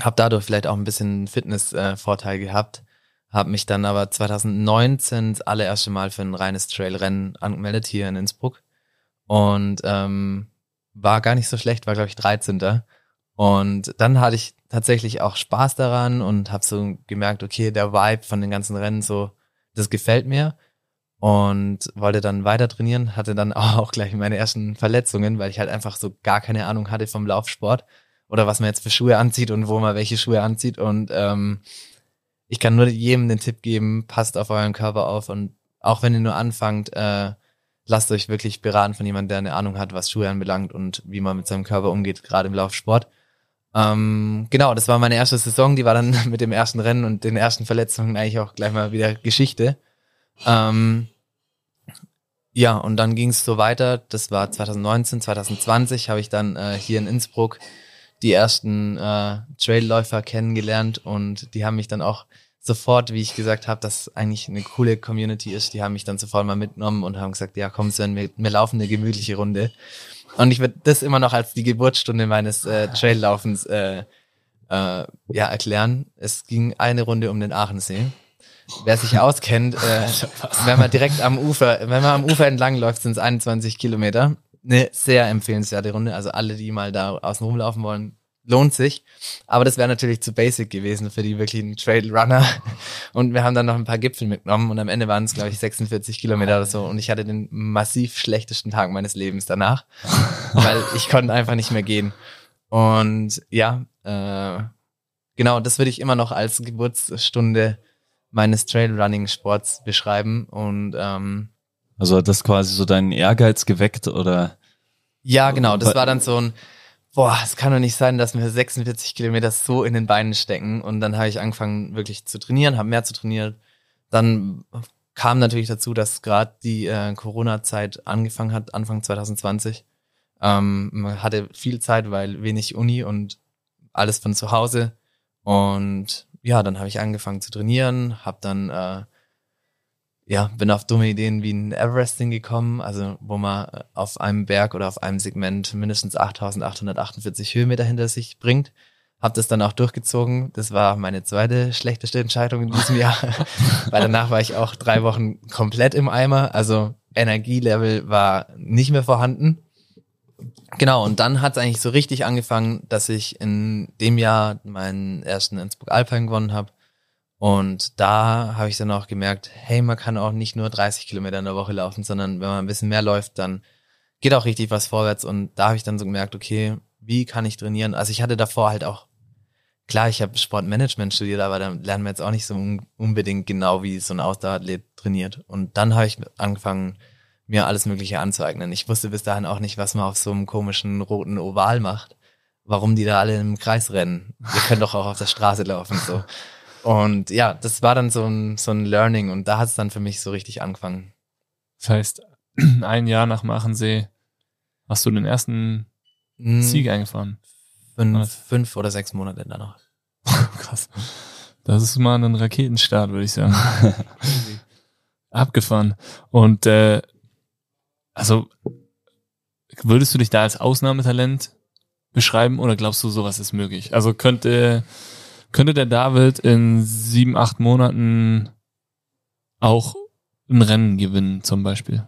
Hab dadurch vielleicht auch ein bisschen Fitness-Vorteil äh, gehabt. Hab mich dann aber 2019 das allererste Mal für ein reines Trailrennen angemeldet hier in Innsbruck. Und ähm, war gar nicht so schlecht, war glaube ich 13. Und dann hatte ich tatsächlich auch Spaß daran und habe so gemerkt, okay, der Vibe von den ganzen Rennen so, das gefällt mir und wollte dann weiter trainieren, hatte dann auch gleich meine ersten Verletzungen, weil ich halt einfach so gar keine Ahnung hatte vom Laufsport oder was man jetzt für Schuhe anzieht und wo man welche Schuhe anzieht und ähm, ich kann nur jedem den Tipp geben, passt auf euren Körper auf und auch wenn ihr nur anfangt, äh, lasst euch wirklich beraten von jemandem, der eine Ahnung hat, was Schuhe anbelangt und wie man mit seinem Körper umgeht, gerade im Laufsport. Ähm, genau, das war meine erste Saison, die war dann mit dem ersten Rennen und den ersten Verletzungen eigentlich auch gleich mal wieder Geschichte. Ähm, ja, und dann ging es so weiter. Das war 2019, 2020 habe ich dann äh, hier in Innsbruck die ersten äh, Trailläufer kennengelernt und die haben mich dann auch sofort, wie ich gesagt habe, dass eigentlich eine coole Community ist, die haben mich dann sofort mal mitgenommen und haben gesagt, ja komm Sven, wir, wir laufen eine gemütliche Runde. Und ich würde das immer noch als die Geburtsstunde meines äh, Traillaufens äh, äh, ja, erklären. Es ging eine Runde um den Aachensee. Wer sich auskennt, äh, wenn man direkt am Ufer, wenn man am Ufer entlang läuft, sind es 21 Kilometer. Eine sehr empfehlenswerte Runde. Also alle, die mal da außen rumlaufen wollen, lohnt sich. Aber das wäre natürlich zu basic gewesen für die wirklichen Trailrunner. Und wir haben dann noch ein paar Gipfel mitgenommen und am Ende waren es, glaube ich, 46 Kilometer oder so. Und ich hatte den massiv schlechtesten Tag meines Lebens danach, weil ich konnte einfach nicht mehr gehen. Und ja, äh, genau, das würde ich immer noch als Geburtsstunde meines Trailrunning-Sports beschreiben. Und ähm, Also hat das quasi so deinen Ehrgeiz geweckt oder? ja, genau, das war dann so ein, boah, es kann doch nicht sein, dass mir 46 Kilometer so in den Beinen stecken. Und dann habe ich angefangen, wirklich zu trainieren, habe mehr zu trainieren. Dann kam natürlich dazu, dass gerade die äh, Corona-Zeit angefangen hat, Anfang 2020. Ähm, man hatte viel Zeit, weil wenig Uni und alles von zu Hause. Und ja, dann habe ich angefangen zu trainieren, habe dann äh, ja, bin auf dumme Ideen wie ein Everesting gekommen, also wo man äh, auf einem Berg oder auf einem Segment mindestens 8848 Höhenmeter hinter sich bringt. Hab das dann auch durchgezogen. Das war meine zweite schlechteste Entscheidung in diesem Jahr, weil danach war ich auch drei Wochen komplett im Eimer. Also Energielevel war nicht mehr vorhanden. Genau, und dann hat es eigentlich so richtig angefangen, dass ich in dem Jahr meinen ersten Innsbruck Alpine gewonnen habe. Und da habe ich dann auch gemerkt, hey, man kann auch nicht nur 30 Kilometer in der Woche laufen, sondern wenn man ein bisschen mehr läuft, dann geht auch richtig was vorwärts. Und da habe ich dann so gemerkt, okay, wie kann ich trainieren? Also ich hatte davor halt auch, klar, ich habe Sportmanagement studiert, aber da lernen wir jetzt auch nicht so un unbedingt genau, wie so ein Ausdauerathlet trainiert. Und dann habe ich angefangen, mir alles Mögliche anzueignen. Ich wusste bis dahin auch nicht, was man auf so einem komischen roten Oval macht, warum die da alle im Kreis rennen. Wir können doch auch auf der Straße laufen, so. Und ja, das war dann so ein, so ein Learning und da hat es dann für mich so richtig angefangen. Das heißt, ein Jahr nach Machensee hast du den ersten Hm, Sieg eingefahren. Fünf, fünf oder sechs Monate danach. Krass. Das ist mal ein Raketenstart, würde ich sagen. Abgefahren. Und äh, also würdest du dich da als Ausnahmetalent beschreiben oder glaubst du, sowas ist möglich? Also könnte könnte der David in sieben, acht Monaten auch ein Rennen gewinnen, zum Beispiel?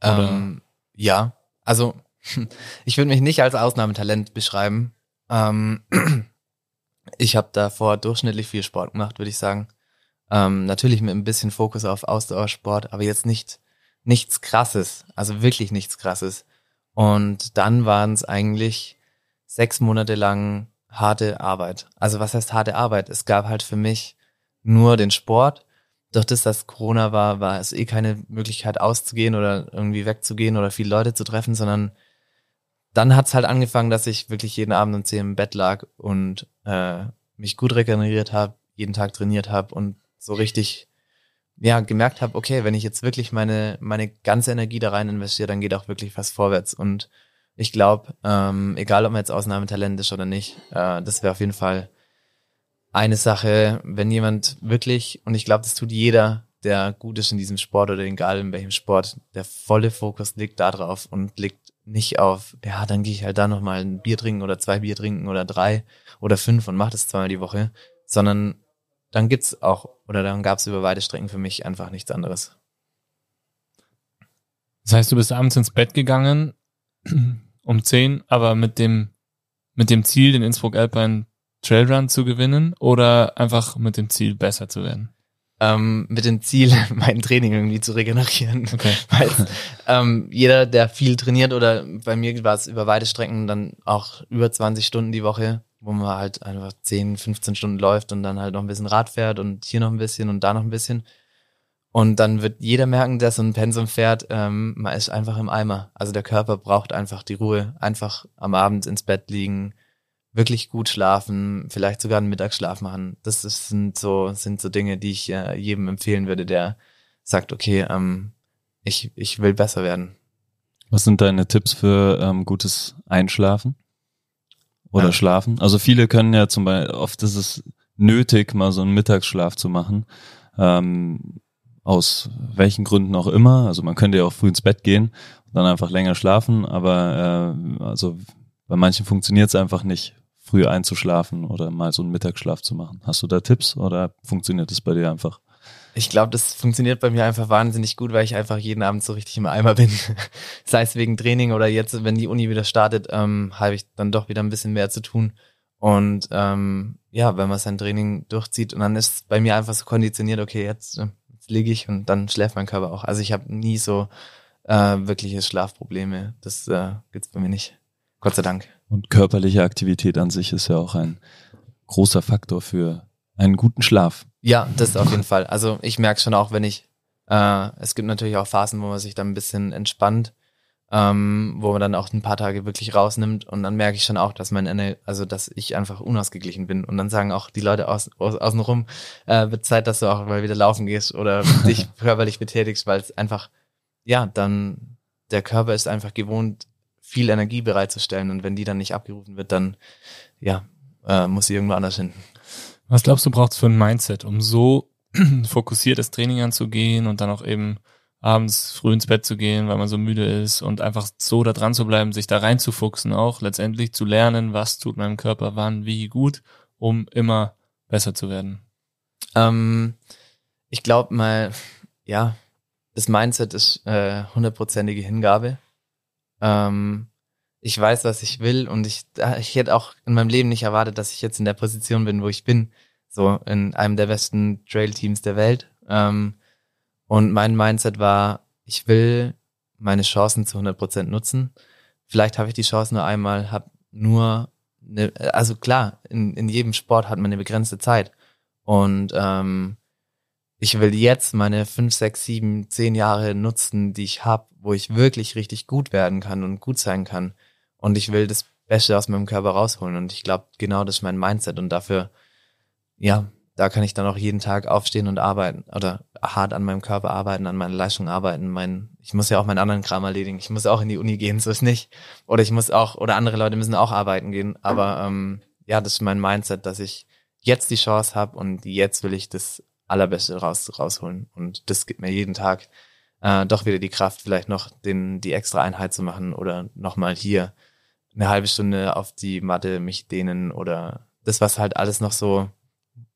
Ähm, ja, also ich würde mich nicht als Ausnahmetalent beschreiben. Ähm, ich habe davor durchschnittlich viel Sport gemacht, würde ich sagen. Ähm, natürlich mit ein bisschen Fokus auf Ausdauersport, aber jetzt nicht nichts Krasses, also wirklich nichts Krasses. Und dann waren es eigentlich sechs Monate lang harte Arbeit. Also was heißt harte Arbeit? Es gab halt für mich nur den Sport. Durch das, dass Corona war, war es eh keine Möglichkeit auszugehen oder irgendwie wegzugehen oder viele Leute zu treffen, sondern dann hat's halt angefangen, dass ich wirklich jeden Abend um 10 im Bett lag und äh, mich gut regeneriert habe, jeden Tag trainiert habe und so richtig ja gemerkt habe, okay, wenn ich jetzt wirklich meine meine ganze Energie da rein investiere, dann geht auch wirklich was vorwärts und ich glaube, ähm, egal ob man jetzt Ausnahmetalent ist oder nicht, äh, das wäre auf jeden Fall eine Sache, wenn jemand wirklich, und ich glaube, das tut jeder, der gut ist in diesem Sport oder egal in welchem Sport, der volle Fokus liegt da drauf und liegt nicht auf, ja, dann gehe ich halt da nochmal ein Bier trinken oder zwei Bier trinken oder drei oder fünf und mache das zweimal die Woche, sondern dann gibt's auch, oder dann gab's über weite Strecken für mich einfach nichts anderes. Das heißt, du bist abends ins Bett gegangen um 10, aber mit dem, mit dem Ziel, den Innsbruck Alpine Trailrun zu gewinnen oder einfach mit dem Ziel, besser zu werden? Ähm, mit dem Ziel, mein Training irgendwie zu regenerieren. Okay. Weil ähm, jeder, der viel trainiert oder bei mir war es über weite Strecken dann auch über 20 Stunden die Woche, wo man halt einfach 10, 15 Stunden läuft und dann halt noch ein bisschen Rad fährt und hier noch ein bisschen und da noch ein bisschen. Und dann wird jeder merken, der so ein Pensum fährt, ähm, man ist einfach im Eimer. Also der Körper braucht einfach die Ruhe. Einfach am Abend ins Bett liegen, wirklich gut schlafen, vielleicht sogar einen Mittagsschlaf machen. Das ist, sind so sind so Dinge, die ich äh, jedem empfehlen würde, der sagt, okay, ähm, ich, ich will besser werden. Was sind deine Tipps für ähm, gutes Einschlafen? oder Ja. schlafen. Also viele können ja zum Beispiel, oft ist es nötig, mal so einen Mittagsschlaf zu machen. Ähm, aus welchen Gründen auch immer. Also man könnte ja auch früh ins Bett gehen und dann einfach länger schlafen, aber äh, also bei manchen funktioniert es einfach nicht, früh einzuschlafen oder mal so einen Mittagsschlaf zu machen. Hast du da Tipps oder funktioniert es bei dir einfach? Ich glaube, das funktioniert bei mir einfach wahnsinnig gut, weil ich einfach jeden Abend so richtig im Eimer bin. Sei es wegen Training oder jetzt, wenn die Uni wieder startet, ähm, habe ich dann doch wieder ein bisschen mehr zu tun. Und ähm, ja, wenn man sein Training durchzieht und dann ist es bei mir einfach so konditioniert, okay, jetzt, äh, jetzt liege ich und dann schläft mein Körper auch. Also ich habe nie so äh, wirkliche Schlafprobleme. Das äh, gibt's bei mir nicht. Gott sei Dank. Und körperliche Aktivität an sich ist ja auch ein großer Faktor für einen guten Schlaf. Ja, das auf jeden Fall. Also ich merke schon auch, wenn ich, äh, es gibt natürlich auch Phasen, wo man sich dann ein bisschen entspannt, ähm, wo man dann auch ein paar Tage wirklich rausnimmt. Und dann merke ich schon auch, dass mein Ener also dass ich einfach unausgeglichen bin. Und dann sagen auch die Leute aus, aus, außenrum, äh, wird Zeit, dass du auch mal wieder laufen gehst oder dich körperlich betätigst, weil es einfach, ja, dann der Körper ist einfach gewohnt, viel Energie bereitzustellen. Und wenn die dann nicht abgerufen wird, dann ja, äh, muss sie irgendwo anders hin. Was glaubst du, braucht es für ein Mindset, um so fokussiertes Training anzugehen und dann auch eben abends früh ins Bett zu gehen, weil man so müde ist und einfach so da dran zu bleiben, sich da reinzufuchsen auch, letztendlich zu lernen, was tut meinem Körper wann, wie gut, um immer besser zu werden. Ähm, ich glaube mal, ja, das Mindset ist äh, hundertprozentige Hingabe. Ähm, ich weiß, was ich will und ich, ich hätte auch in meinem Leben nicht erwartet, dass ich jetzt in der Position bin, wo ich bin, so in einem der besten Trail-Teams der Welt. Ähm, und mein Mindset war, ich will meine Chancen zu 100% nutzen. Vielleicht habe ich die Chance nur einmal, habe nur, eine, also klar, in, in jedem Sport hat man eine begrenzte Zeit. Und ähm, ich will jetzt meine fünf, sechs, sieben, zehn Jahre nutzen, die ich habe, wo ich wirklich richtig gut werden kann und gut sein kann. Und ich will das Beste aus meinem Körper rausholen. Und ich glaube, genau das ist mein Mindset. Und dafür, ja, da kann ich dann auch jeden Tag aufstehen und arbeiten oder hart an meinem Körper arbeiten, an meiner Leistung arbeiten. Mein, ich muss ja auch meinen anderen Kram erledigen. Ich muss auch in die Uni gehen, so ist nicht. Oder ich muss auch, oder andere Leute müssen auch arbeiten gehen. Aber ähm, ja, das ist mein Mindset, dass ich jetzt die Chance habe und jetzt will ich das Allerbeste raus, rausholen. Und das gibt mir jeden Tag äh, doch wieder die Kraft, vielleicht noch den, die extra Einheit zu machen oder nochmal hier eine halbe Stunde auf die Matte mich dehnen oder das, was halt alles noch so,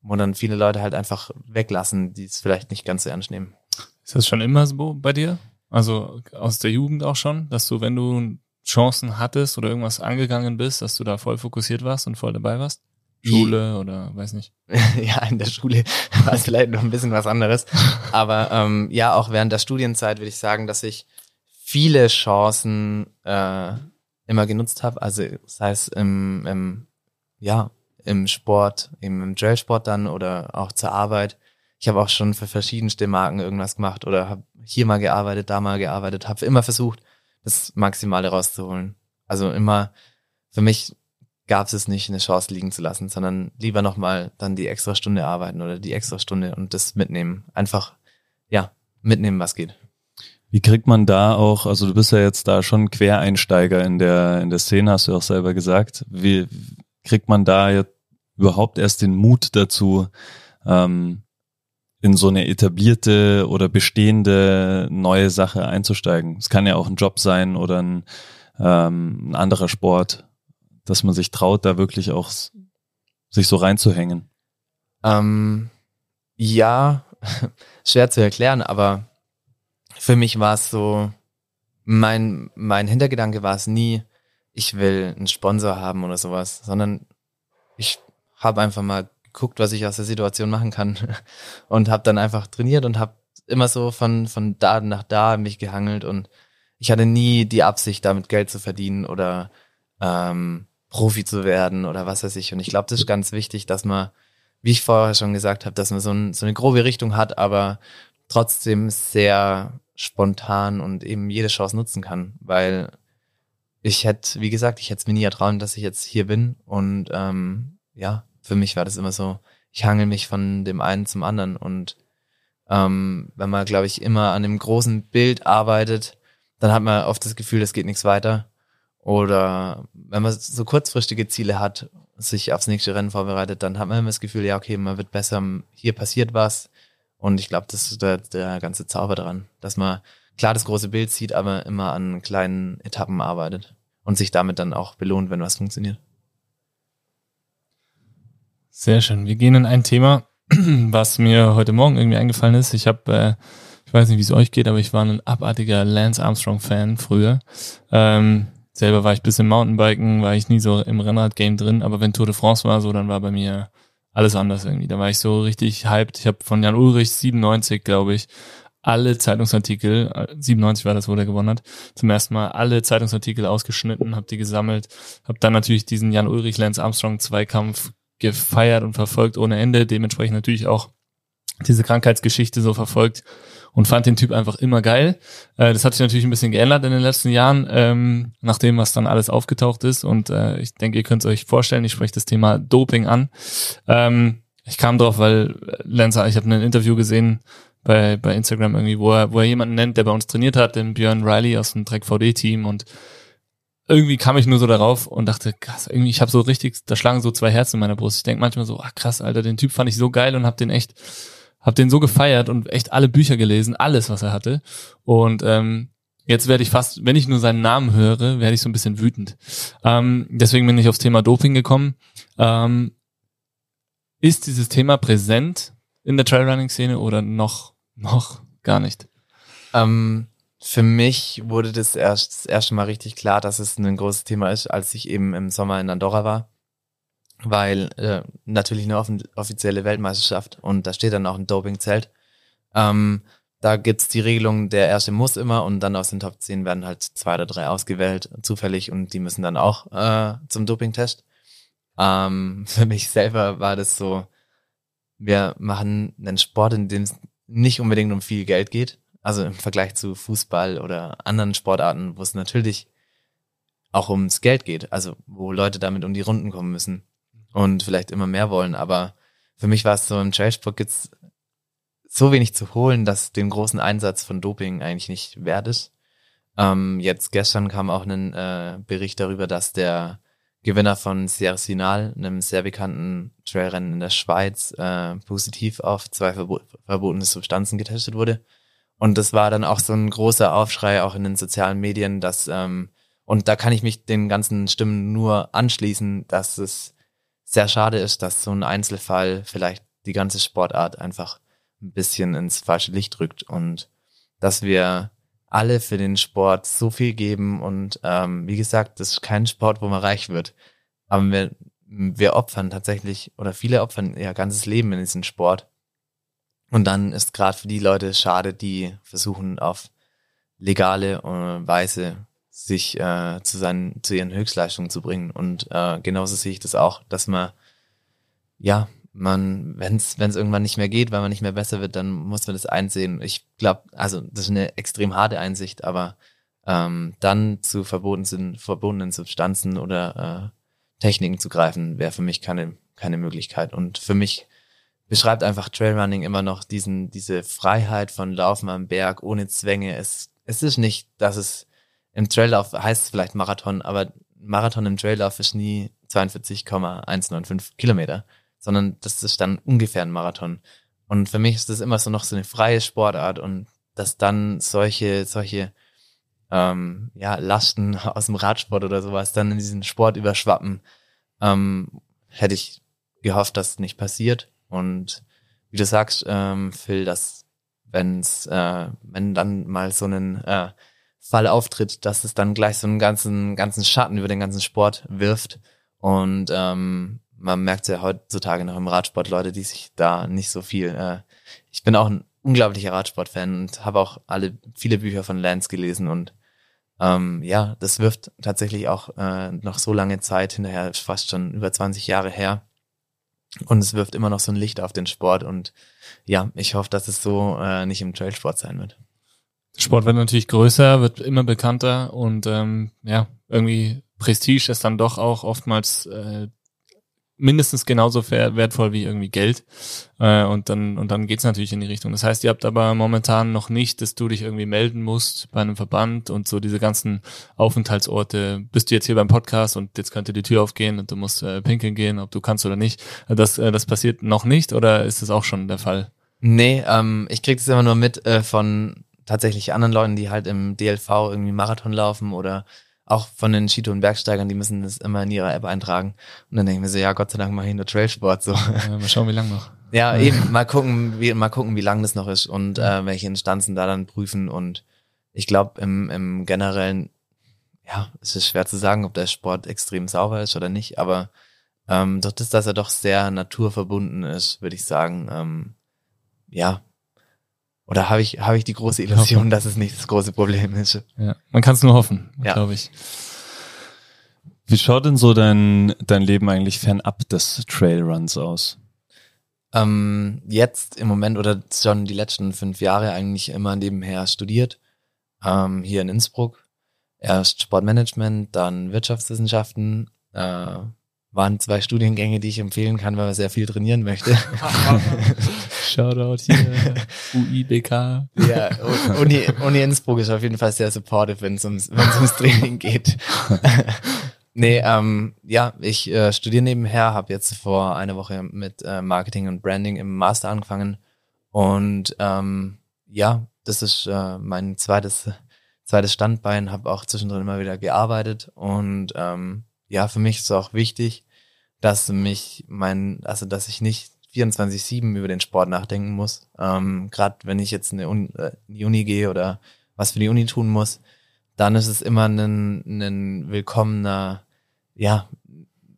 wo dann viele Leute halt einfach weglassen, die es vielleicht nicht ganz so ernst nehmen. Ist das schon immer so bei dir? Also aus der Jugend auch schon, dass du, wenn du Chancen hattest oder irgendwas angegangen bist, dass du da voll fokussiert warst und voll dabei warst? Schule oder weiß nicht. ja, in der Schule war es vielleicht noch ein bisschen was anderes. Aber ähm, ja, auch während der Studienzeit würde ich sagen, dass ich viele Chancen äh, immer genutzt habe. Also sei es im, im ja im Sport, eben im Trailsport dann oder auch zur Arbeit. Ich habe auch schon für verschiedenste Marken irgendwas gemacht oder habe hier mal gearbeitet, da mal gearbeitet, habe immer versucht, das Maximale rauszuholen. Also immer für mich gab es nicht, eine Chance liegen zu lassen, sondern lieber nochmal dann die extra Stunde arbeiten oder die extra Stunde und das mitnehmen. Einfach, ja, mitnehmen, was geht. Wie kriegt man da auch, also du bist ja jetzt da schon Quereinsteiger in der, in der Szene, hast du auch selber gesagt. Wie kriegt man da überhaupt erst den Mut dazu, ähm, in so eine etablierte oder bestehende neue Sache einzusteigen? Es kann ja auch ein Job sein oder ein, ähm, ein anderer Sport, dass man sich traut, da wirklich auch sich so reinzuhängen. Ähm, ja, schwer zu erklären, aber für mich war es so, mein, mein Hintergedanke war es nie, ich will einen Sponsor haben oder sowas, sondern ich habe einfach mal geguckt, was ich aus der Situation machen kann und habe dann einfach trainiert und habe immer so von, von da nach da mich gehangelt und ich hatte nie die Absicht, damit Geld zu verdienen oder ähm, Profi zu werden oder was weiß ich. Und ich glaube, das ist ganz wichtig, dass man, wie ich vorher schon gesagt habe, dass man so, ein, so eine grobe Richtung hat, aber trotzdem sehr spontan und eben jede Chance nutzen kann, weil ich hätte, wie gesagt, ich hätte es mir nie ertrauen, dass ich jetzt hier bin. Und ähm, ja, für mich war das immer so, ich hangel mich von dem einen zum anderen. Und ähm, wenn man, glaube ich, immer an dem großen Bild arbeitet, dann hat man oft das Gefühl, es geht nichts weiter. Oder wenn man so kurzfristige Ziele hat, sich aufs nächste Rennen vorbereitet, dann hat man immer das Gefühl, ja, okay, man wird besser, hier passiert was. Und ich glaube, das ist der, der ganze Zauber daran, dass man klar das große Bild sieht, aber immer an kleinen Etappen arbeitet und sich damit dann auch belohnt, wenn was funktioniert. Sehr schön. Wir gehen in ein Thema, was mir heute Morgen irgendwie eingefallen ist. Ich habe, äh, ich weiß nicht, wie es euch geht, aber ich war ein abartiger Lance Armstrong-Fan früher. Ähm, selber war ich bis im Mountainbiken, war ich nie so im Rennrad-Game drin, aber wenn Tour de France war, so dann war bei mir alles anders irgendwie. Da war ich so richtig hyped. Ich habe von Jan Ulrich 97, glaube ich, alle Zeitungsartikel, 97 war das, wo der gewonnen hat, zum ersten Mal alle Zeitungsartikel ausgeschnitten, habe die gesammelt, habe dann natürlich diesen Jan Ulrich Lance Armstrong Zweikampf gefeiert und verfolgt ohne Ende, dementsprechend natürlich auch diese Krankheitsgeschichte so verfolgt und fand den Typ einfach immer geil. Äh, das hat sich natürlich ein bisschen geändert in den letzten Jahren, ähm, nachdem was dann alles aufgetaucht ist. Und äh, ich denke, ihr könnt es euch vorstellen, ich spreche das Thema Doping an. Ähm, ich kam drauf, weil Lenzer, ich habe ein Interview gesehen bei, bei Instagram irgendwie, wo er, wo er jemanden nennt, der bei uns trainiert hat, den Björn Riley aus dem Track VD-Team und irgendwie kam ich nur so darauf und dachte, krass, irgendwie, ich habe so richtig, da schlagen so zwei Herzen in meiner Brust. Ich denke manchmal so, ach krass, Alter, den Typ fand ich so geil und hab den echt habe den so gefeiert und echt alle Bücher gelesen, alles, was er hatte. Und ähm, jetzt werde ich fast, wenn ich nur seinen Namen höre, werde ich so ein bisschen wütend. Ähm, deswegen bin ich aufs Thema Doping gekommen. Ähm, ist dieses Thema präsent in der Trailrunning-Szene oder noch, noch gar nicht? Ähm, für mich wurde das erst das erste Mal richtig klar, dass es ein großes Thema ist, als ich eben im Sommer in Andorra war weil äh, natürlich eine offizielle Weltmeisterschaft und da steht dann auch ein Dopingzelt. Ähm, da gibt's die Regelung, der erste muss immer und dann aus den Top 10 werden halt zwei oder drei ausgewählt, zufällig und die müssen dann auch äh, zum Dopingtest. Ähm, für mich selber war das so, wir machen einen Sport, in dem nicht unbedingt um viel Geld geht. Also im Vergleich zu Fußball oder anderen Sportarten, wo es natürlich auch ums Geld geht, also wo Leute damit um die Runden kommen müssen und vielleicht immer mehr wollen. Aber für mich war es so, im Trailsport gibt's so wenig zu holen, dass den großen Einsatz von Doping eigentlich nicht wert ist. Ähm, jetzt gestern kam auch ein äh, Bericht darüber, dass der Gewinner von Sierra Sinal, einem sehr bekannten Trailrennen in der Schweiz, äh, positiv auf zwei verbo verbotene Substanzen getestet wurde. Und das war dann auch so ein großer Aufschrei auch in den sozialen Medien, dass ähm, und da kann ich mich den ganzen Stimmen nur anschließen, dass es sehr schade ist, dass so ein Einzelfall vielleicht die ganze Sportart einfach ein bisschen ins falsche Licht rückt und dass wir alle für den Sport so viel geben und ähm, wie gesagt, das ist kein Sport, wo man reich wird. Aber wir, wir opfern tatsächlich oder viele opfern ihr ganzes Leben in diesen Sport. Und dann ist gerade für die Leute schade, die versuchen auf legale äh, Weise sich äh, zu seinen zu ihren Höchstleistungen zu bringen und äh, genauso sehe ich das auch, dass man ja man wenn es irgendwann nicht mehr geht, weil man nicht mehr besser wird, dann muss man das einsehen. Ich glaube, also das ist eine extrem harte Einsicht, aber ähm, dann zu verboten sind verbotenen Substanzen oder äh, Techniken zu greifen, wäre für mich keine keine Möglichkeit und für mich beschreibt einfach Trailrunning immer noch diesen diese Freiheit von Laufen am Berg ohne Zwänge. Es es ist nicht, dass es im Traillauf heißt es vielleicht Marathon, aber Marathon im Traillauf ist nie 42,195 Kilometer, sondern das ist dann ungefähr ein Marathon. Und für mich ist das immer so noch so eine freie Sportart und dass dann solche, solche ähm, ja, Lasten aus dem Radsport oder sowas dann in diesen Sport überschwappen, ähm, hätte ich gehofft, dass nicht passiert. Und wie du sagst, ähm, Phil, dass wenn's, äh, wenn dann mal so einen äh, Fall auftritt, dass es dann gleich so einen ganzen, ganzen Schatten über den ganzen Sport wirft. Und ähm, man merkt ja heutzutage noch im Radsport Leute, die sich da nicht so viel. Äh, ich bin auch ein unglaublicher Radsportfan und habe auch alle viele Bücher von Lance gelesen und ähm, ja, das wirft tatsächlich auch äh, noch so lange Zeit hinterher, fast schon über 20 Jahre her. Und es wirft immer noch so ein Licht auf den Sport und ja, ich hoffe, dass es so äh, nicht im Trailsport sein wird. Sport wird natürlich größer, wird immer bekannter und ähm, ja, irgendwie Prestige ist dann doch auch oftmals äh, mindestens genauso wertvoll wie irgendwie Geld. Äh, und dann, und dann geht's natürlich in die Richtung. Das heißt, ihr habt aber momentan noch nicht, dass du dich irgendwie melden musst bei einem Verband und so diese ganzen Aufenthaltsorte. Bist du jetzt hier beim Podcast und jetzt könnte die Tür aufgehen und du musst äh, pinkeln gehen, ob du kannst oder nicht. Das, äh, das passiert noch nicht oder ist das auch schon der Fall? Nee, ähm, ich krieg das immer nur mit äh, von tatsächlich anderen Leuten, die halt im DLV irgendwie Marathon laufen oder auch von den Skitour- und Bergsteigern, die müssen das immer in ihrer App eintragen. Und dann denken wir so, ja, Gott sei Dank mache ich nur Trailsport. So. Ja, mal schauen, wie lang noch. Ja, eben, mal gucken, wie, mal gucken, wie lang das noch ist und äh, welche Instanzen da dann prüfen. Und ich glaube, im, im generellen, ja, es ist schwer zu sagen, ob der Sport extrem sauber ist oder nicht, aber ähm, durch das, dass er doch sehr naturverbunden ist, würde ich sagen, ähm, ja, oder habe ich, habe ich die große Illusion, dass es nicht das große Problem ist? Ja, man kann es nur hoffen, ja. glaube ich. Wie schaut denn so dein, dein Leben eigentlich fernab des Trailruns aus? Ähm, jetzt im Moment oder schon die letzten fünf Jahre eigentlich immer nebenher studiert. Ähm, hier in Innsbruck. Erst Sportmanagement, dann Wirtschaftswissenschaften, äh, waren zwei Studiengänge, die ich empfehlen kann, weil man sehr viel trainieren möchte. Shoutout hier, UIBK. Ja, Uni, Uni Innsbruck ist auf jeden Fall sehr supportive, wenn es ums, wenn's ums Training geht. nee, ähm, ja, ich äh, studiere nebenher, habe jetzt vor einer Woche mit äh, Marketing und Branding im Master angefangen. Und ähm, ja, das ist äh, mein zweites, zweites Standbein, habe auch zwischendrin immer wieder gearbeitet und ähm, ja, für mich ist es auch wichtig, dass mich mein, also dass ich nicht 24-7 über den Sport nachdenken muss. Ähm, Gerade wenn ich jetzt in die, Uni, äh, in die Uni gehe oder was für die Uni tun muss, dann ist es immer ein, ein willkommener, ja,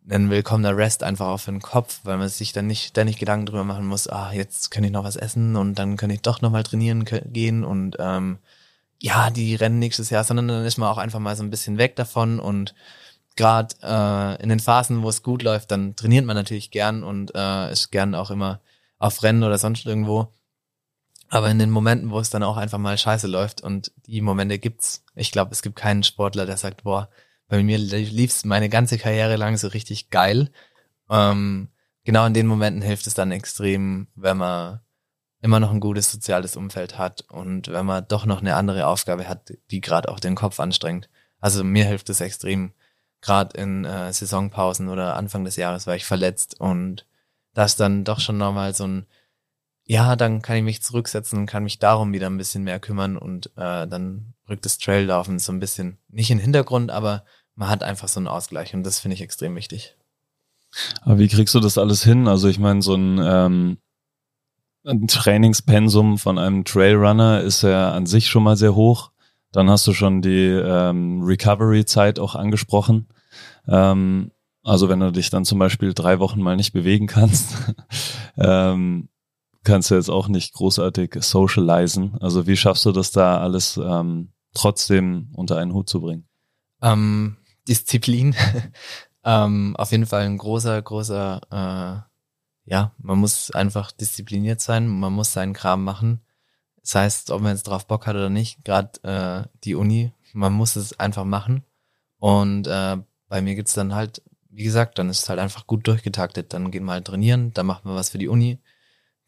ein willkommener Rest einfach auf den Kopf, weil man sich dann nicht ständig Gedanken drüber machen muss, ah, jetzt kann ich noch was essen und dann kann ich doch noch mal trainieren gehen und ähm, ja, die rennen nächstes Jahr, sondern dann ist man auch einfach mal so ein bisschen weg davon und gerade äh, in den Phasen, wo es gut läuft, dann trainiert man natürlich gern und äh, ist gern auch immer auf Rennen oder sonst irgendwo. Aber in den Momenten, wo es dann auch einfach mal scheiße läuft und die Momente gibt's, ich glaube, es gibt keinen Sportler, der sagt, boah, bei mir lief's meine ganze Karriere lang so richtig geil. Ähm, genau in den Momenten hilft es dann extrem, wenn man immer noch ein gutes soziales Umfeld hat und wenn man doch noch eine andere Aufgabe hat, die gerade auch den Kopf anstrengt. Also mir hilft es extrem, gerade in äh, Saisonpausen oder Anfang des Jahres war ich verletzt und das dann doch schon nochmal so ein, ja, dann kann ich mich zurücksetzen und kann mich darum wieder ein bisschen mehr kümmern und äh, dann rückt das Traillaufen so ein bisschen nicht in den Hintergrund, aber man hat einfach so einen Ausgleich und das finde ich extrem wichtig. Aber wie kriegst du das alles hin? Also ich meine, so ein, ähm, ein Trainingspensum von einem Trailrunner ist ja an sich schon mal sehr hoch. Dann hast du schon die ähm, Recovery-Zeit auch angesprochen. Ähm, also wenn du dich dann zum Beispiel drei Wochen mal nicht bewegen kannst, ähm, kannst du jetzt auch nicht großartig socialisen. Also wie schaffst du das da alles ähm, trotzdem unter einen Hut zu bringen? Ähm, Disziplin. ähm, auf jeden Fall ein großer, großer, äh, ja, man muss einfach diszipliniert sein, man muss seinen Kram machen. Das heißt, ob man jetzt drauf Bock hat oder nicht, gerade äh, die Uni, man muss es einfach machen. Und äh, bei mir gibt's dann halt, wie gesagt, dann ist es halt einfach gut durchgetaktet. Dann geht man halt trainieren, dann macht man was für die Uni,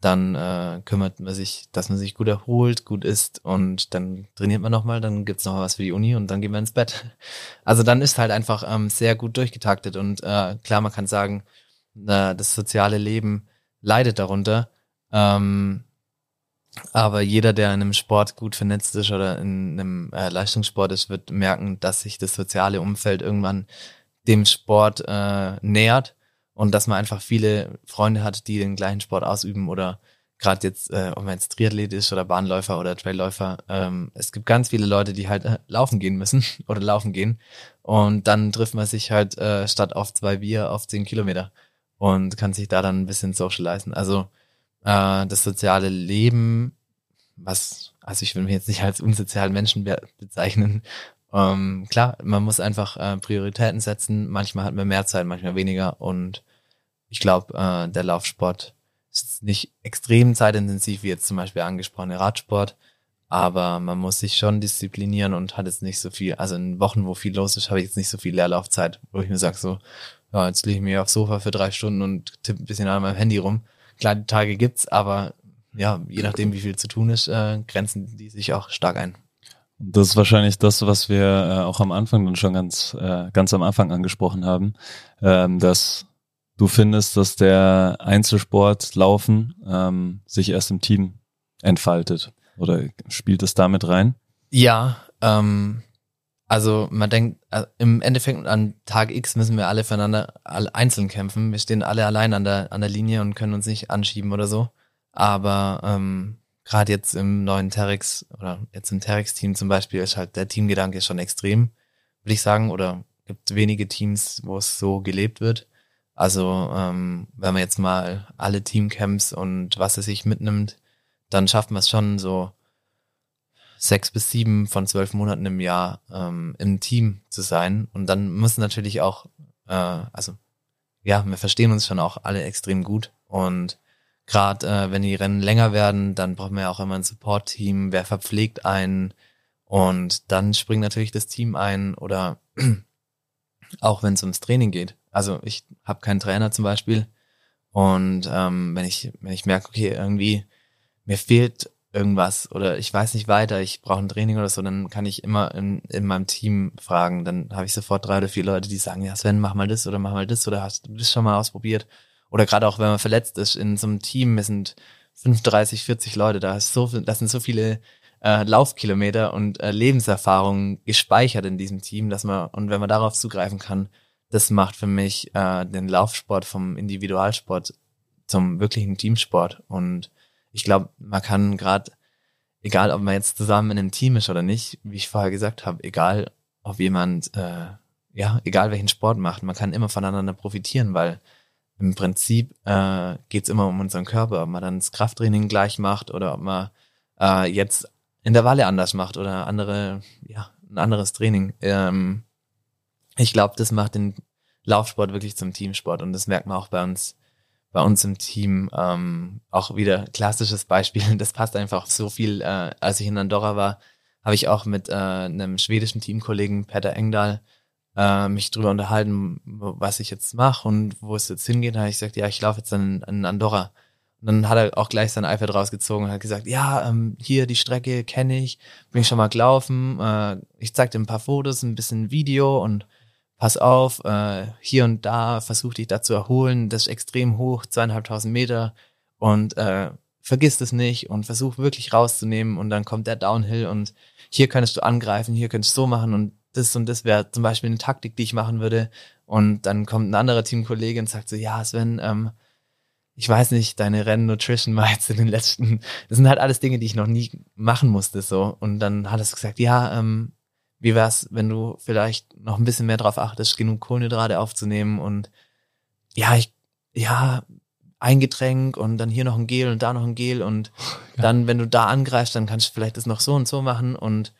dann äh, kümmert man sich, dass man sich gut erholt, gut isst und dann trainiert man nochmal, dann gibt's noch was für die Uni und dann geht man ins Bett. Also dann ist halt einfach ähm, sehr gut durchgetaktet und äh, klar, man kann sagen, äh, das soziale Leben leidet darunter. Ähm, aber jeder, der in einem Sport gut vernetzt ist oder in einem äh, Leistungssport ist, wird merken, dass sich das soziale Umfeld irgendwann dem Sport äh, nähert und dass man einfach viele Freunde hat, die den gleichen Sport ausüben oder gerade jetzt, äh, ob man jetzt Triathlet ist oder Bahnläufer oder Trailläufer, ähm, es gibt ganz viele Leute, die halt äh, laufen gehen müssen oder laufen gehen und dann trifft man sich halt äh, statt auf zwei Bier auf zehn Kilometer und kann sich da dann ein bisschen socialisen. Also äh, das soziale Leben, was, also ich will mich jetzt nicht als unsozialen Menschen be bezeichnen. Ähm, klar, man muss einfach äh, Prioritäten setzen. Manchmal hat man mehr Zeit, manchmal weniger. Und ich glaube, äh, der Laufsport ist nicht extrem zeitintensiv, wie jetzt zum Beispiel angesprochene Radsport. Aber man muss sich schon disziplinieren und hat jetzt nicht so viel, also in Wochen, wo viel los ist, habe ich jetzt nicht so viel Leerlaufzeit, wo ich mir sage so, ja, jetzt lege ich mich aufs Sofa für drei Stunden und tippe ein bisschen an meinem Handy rum. Kleine Tage gibt's, aber ja, je nachdem, wie viel zu tun ist, äh, grenzen die sich auch stark ein. Das ist wahrscheinlich das, was wir äh, auch am Anfang dann schon ganz, äh, ganz am Anfang angesprochen haben, ähm, dass du findest, dass der Einzelsport Laufen ähm, sich erst im Team entfaltet. Oder spielt es damit rein? Ja, ähm, also man denkt, also im Endeffekt an Tag X müssen wir alle füreinander alle einzeln kämpfen. Wir stehen alle allein an der, an der Linie und können uns nicht anschieben oder so. Aber ähm, gerade jetzt im neuen Terex oder jetzt im Terex-Team zum Beispiel ist halt der Teamgedanke schon extrem, würde ich sagen. Oder gibt wenige Teams, wo es so gelebt wird. Also ähm, wenn man jetzt mal alle Teamcamps und was es sich mitnimmt, dann schafft man es schon so sechs bis sieben von zwölf Monaten im Jahr ähm, im Team zu sein. Und dann muss natürlich auch, äh, also ja, wir verstehen uns schon auch alle extrem gut. Und gerade äh, wenn die Rennen länger werden, dann brauchen wir ja auch immer ein Support-Team, wer verpflegt einen. Und dann springt natürlich das Team ein oder auch wenn es ums Training geht. Also ich habe keinen Trainer zum Beispiel. Und ähm, wenn ich, wenn ich merke, okay, irgendwie mir fehlt irgendwas oder ich weiß nicht weiter, ich brauche ein Training oder so, dann kann ich immer in, in meinem Team fragen. Dann habe ich sofort drei oder vier Leute, die sagen, ja Sven, mach mal das oder mach mal das oder hast du das schon mal ausprobiert? Oder gerade auch, wenn man verletzt ist in so einem Team, wir sind 35, 40 Leute, da ist so, das sind so viele äh, Laufkilometer und äh, Lebenserfahrungen gespeichert in diesem Team, dass man, und wenn man darauf zugreifen kann, das macht für mich äh, den Laufsport vom Individualsport zum wirklichen Teamsport. Und ich glaube, man kann gerade, egal ob man jetzt zusammen in einem Team ist oder nicht, wie ich vorher gesagt habe, egal ob jemand, äh, ja, egal welchen Sport macht, man kann immer voneinander profitieren, weil im Prinzip äh, geht immer um unseren Körper, ob man dann das Krafttraining gleich macht oder ob man äh, jetzt Intervalle anders macht oder andere, ja, ein anderes Training. Ähm, ich glaube, das macht den Laufsport wirklich zum Teamsport und das merkt man auch bei uns bei uns im Team ähm, auch wieder klassisches Beispiel. Das passt einfach so viel. Äh, als ich in Andorra war, habe ich auch mit äh, einem schwedischen Teamkollegen Peter Engdahl äh, mich drüber unterhalten, was ich jetzt mache und wo es jetzt hingeht. Da habe ich gesagt, ja, ich laufe jetzt in, in Andorra. Und dann hat er auch gleich sein iPad rausgezogen und hat gesagt, ja, ähm, hier die Strecke kenne ich, bin ich schon mal gelaufen. Äh, ich zeig dir ein paar Fotos, ein bisschen Video und pass auf, äh, hier und da versuch dich da zu erholen, das ist extrem hoch, zweieinhalbtausend Meter und äh, vergiss das nicht und versuch wirklich rauszunehmen und dann kommt der Downhill und hier könntest du angreifen, hier könntest du so machen und das und das wäre zum Beispiel eine Taktik, die ich machen würde und dann kommt ein anderer Teamkollege und sagt so, ja Sven, ähm, ich weiß nicht, deine Rennen-Nutrition war jetzt in den letzten, das sind halt alles Dinge, die ich noch nie machen musste so. Und dann hat er gesagt, ja, ähm, wie wär's, wenn du vielleicht noch ein bisschen mehr drauf achtest, genug Kohlenhydrate aufzunehmen und ja, ich, ja, ein Getränk und dann hier noch ein Gel und da noch ein Gel und ja. dann, wenn du da angreifst, dann kannst du vielleicht das noch so und so machen und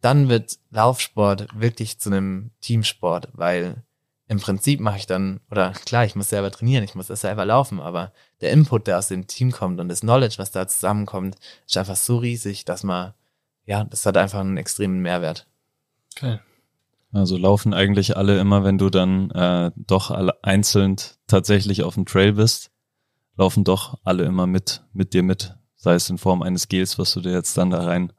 dann wird Laufsport wirklich zu einem Teamsport, weil im Prinzip mache ich dann, oder klar, ich muss selber trainieren, ich muss das selber laufen, aber der Input, der aus dem Team kommt und das Knowledge, was da zusammenkommt, ist einfach so riesig, dass man, ja, das hat einfach einen extremen Mehrwert. Okay. Also laufen eigentlich alle immer, wenn du dann äh, doch alle einzeln tatsächlich auf dem Trail bist, laufen doch alle immer mit, mit dir mit. Sei es in Form eines Gels, was du dir jetzt dann da rein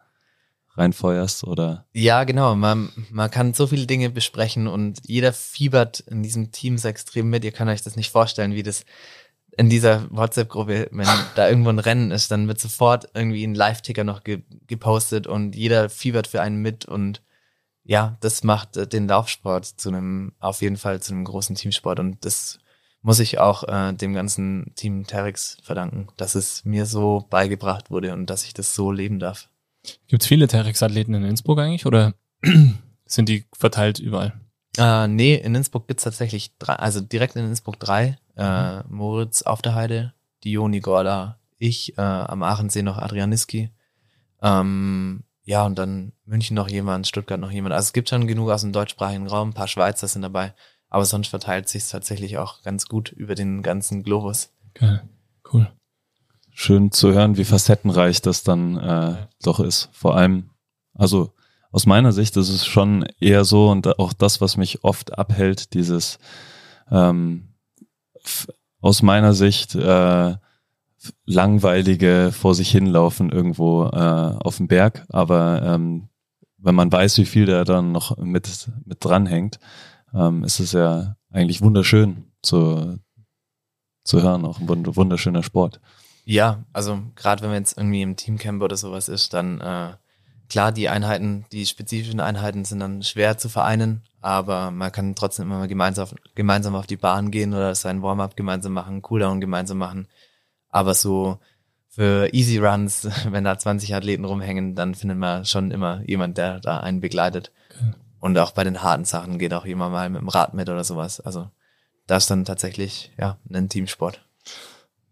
reinfeuerst oder? Ja, genau. Man, man kann so viele Dinge besprechen und jeder fiebert in diesem Team so extrem mit. Ihr könnt euch das nicht vorstellen, wie das in dieser WhatsApp-Gruppe, wenn da irgendwo ein Rennen ist, dann wird sofort irgendwie ein Live-Ticker noch ge gepostet und jeder fiebert für einen mit und ja, das macht äh, den Laufsport zu einem, auf jeden Fall zu einem großen Teamsport und das muss ich auch äh, dem ganzen Team Terex verdanken, dass es mir so beigebracht wurde und dass ich das so leben darf. Gibt es viele Terex-Athleten in Innsbruck eigentlich oder sind die verteilt überall? Äh, nee, in Innsbruck gibt's tatsächlich drei, also direkt in Innsbruck drei. Äh, mhm. Moritz auf der Heide, Dioni Gorda, ich, äh, am Aachensee noch Adrianiski. Ähm, ja, und dann München noch jemand, Stuttgart noch jemand. Also es gibt schon genug aus dem deutschsprachigen Raum, ein paar Schweizer sind dabei, aber sonst verteilt sich tatsächlich auch ganz gut über den ganzen Globus. Geil, cool. Schön zu hören, wie facettenreich das dann äh, doch ist. Vor allem, also aus meiner Sicht ist es schon eher so und auch das, was mich oft abhält, dieses ähm, aus meiner Sicht äh, langweilige vor sich hinlaufen irgendwo äh, auf dem Berg, aber ähm, wenn man weiß, wie viel der dann noch mit, mit dranhängt, ähm, ist es ja eigentlich wunderschön zu, zu hören, auch ein wunderschöner Sport. Ja, also gerade wenn man jetzt irgendwie im Teamcamp oder sowas ist, dann äh, klar, die Einheiten, die spezifischen Einheiten sind dann schwer zu vereinen, aber man kann trotzdem immer mal gemeinsam, gemeinsam auf die Bahn gehen oder sein Warm-up gemeinsam machen, Cooldown gemeinsam machen. Aber so für Easy Runs, wenn da 20 Athleten rumhängen, dann findet man schon immer jemand, der da einen begleitet. Okay. Und auch bei den harten Sachen geht auch jemand mal mit dem Rad mit oder sowas. Also das ist dann tatsächlich ja ein Teamsport.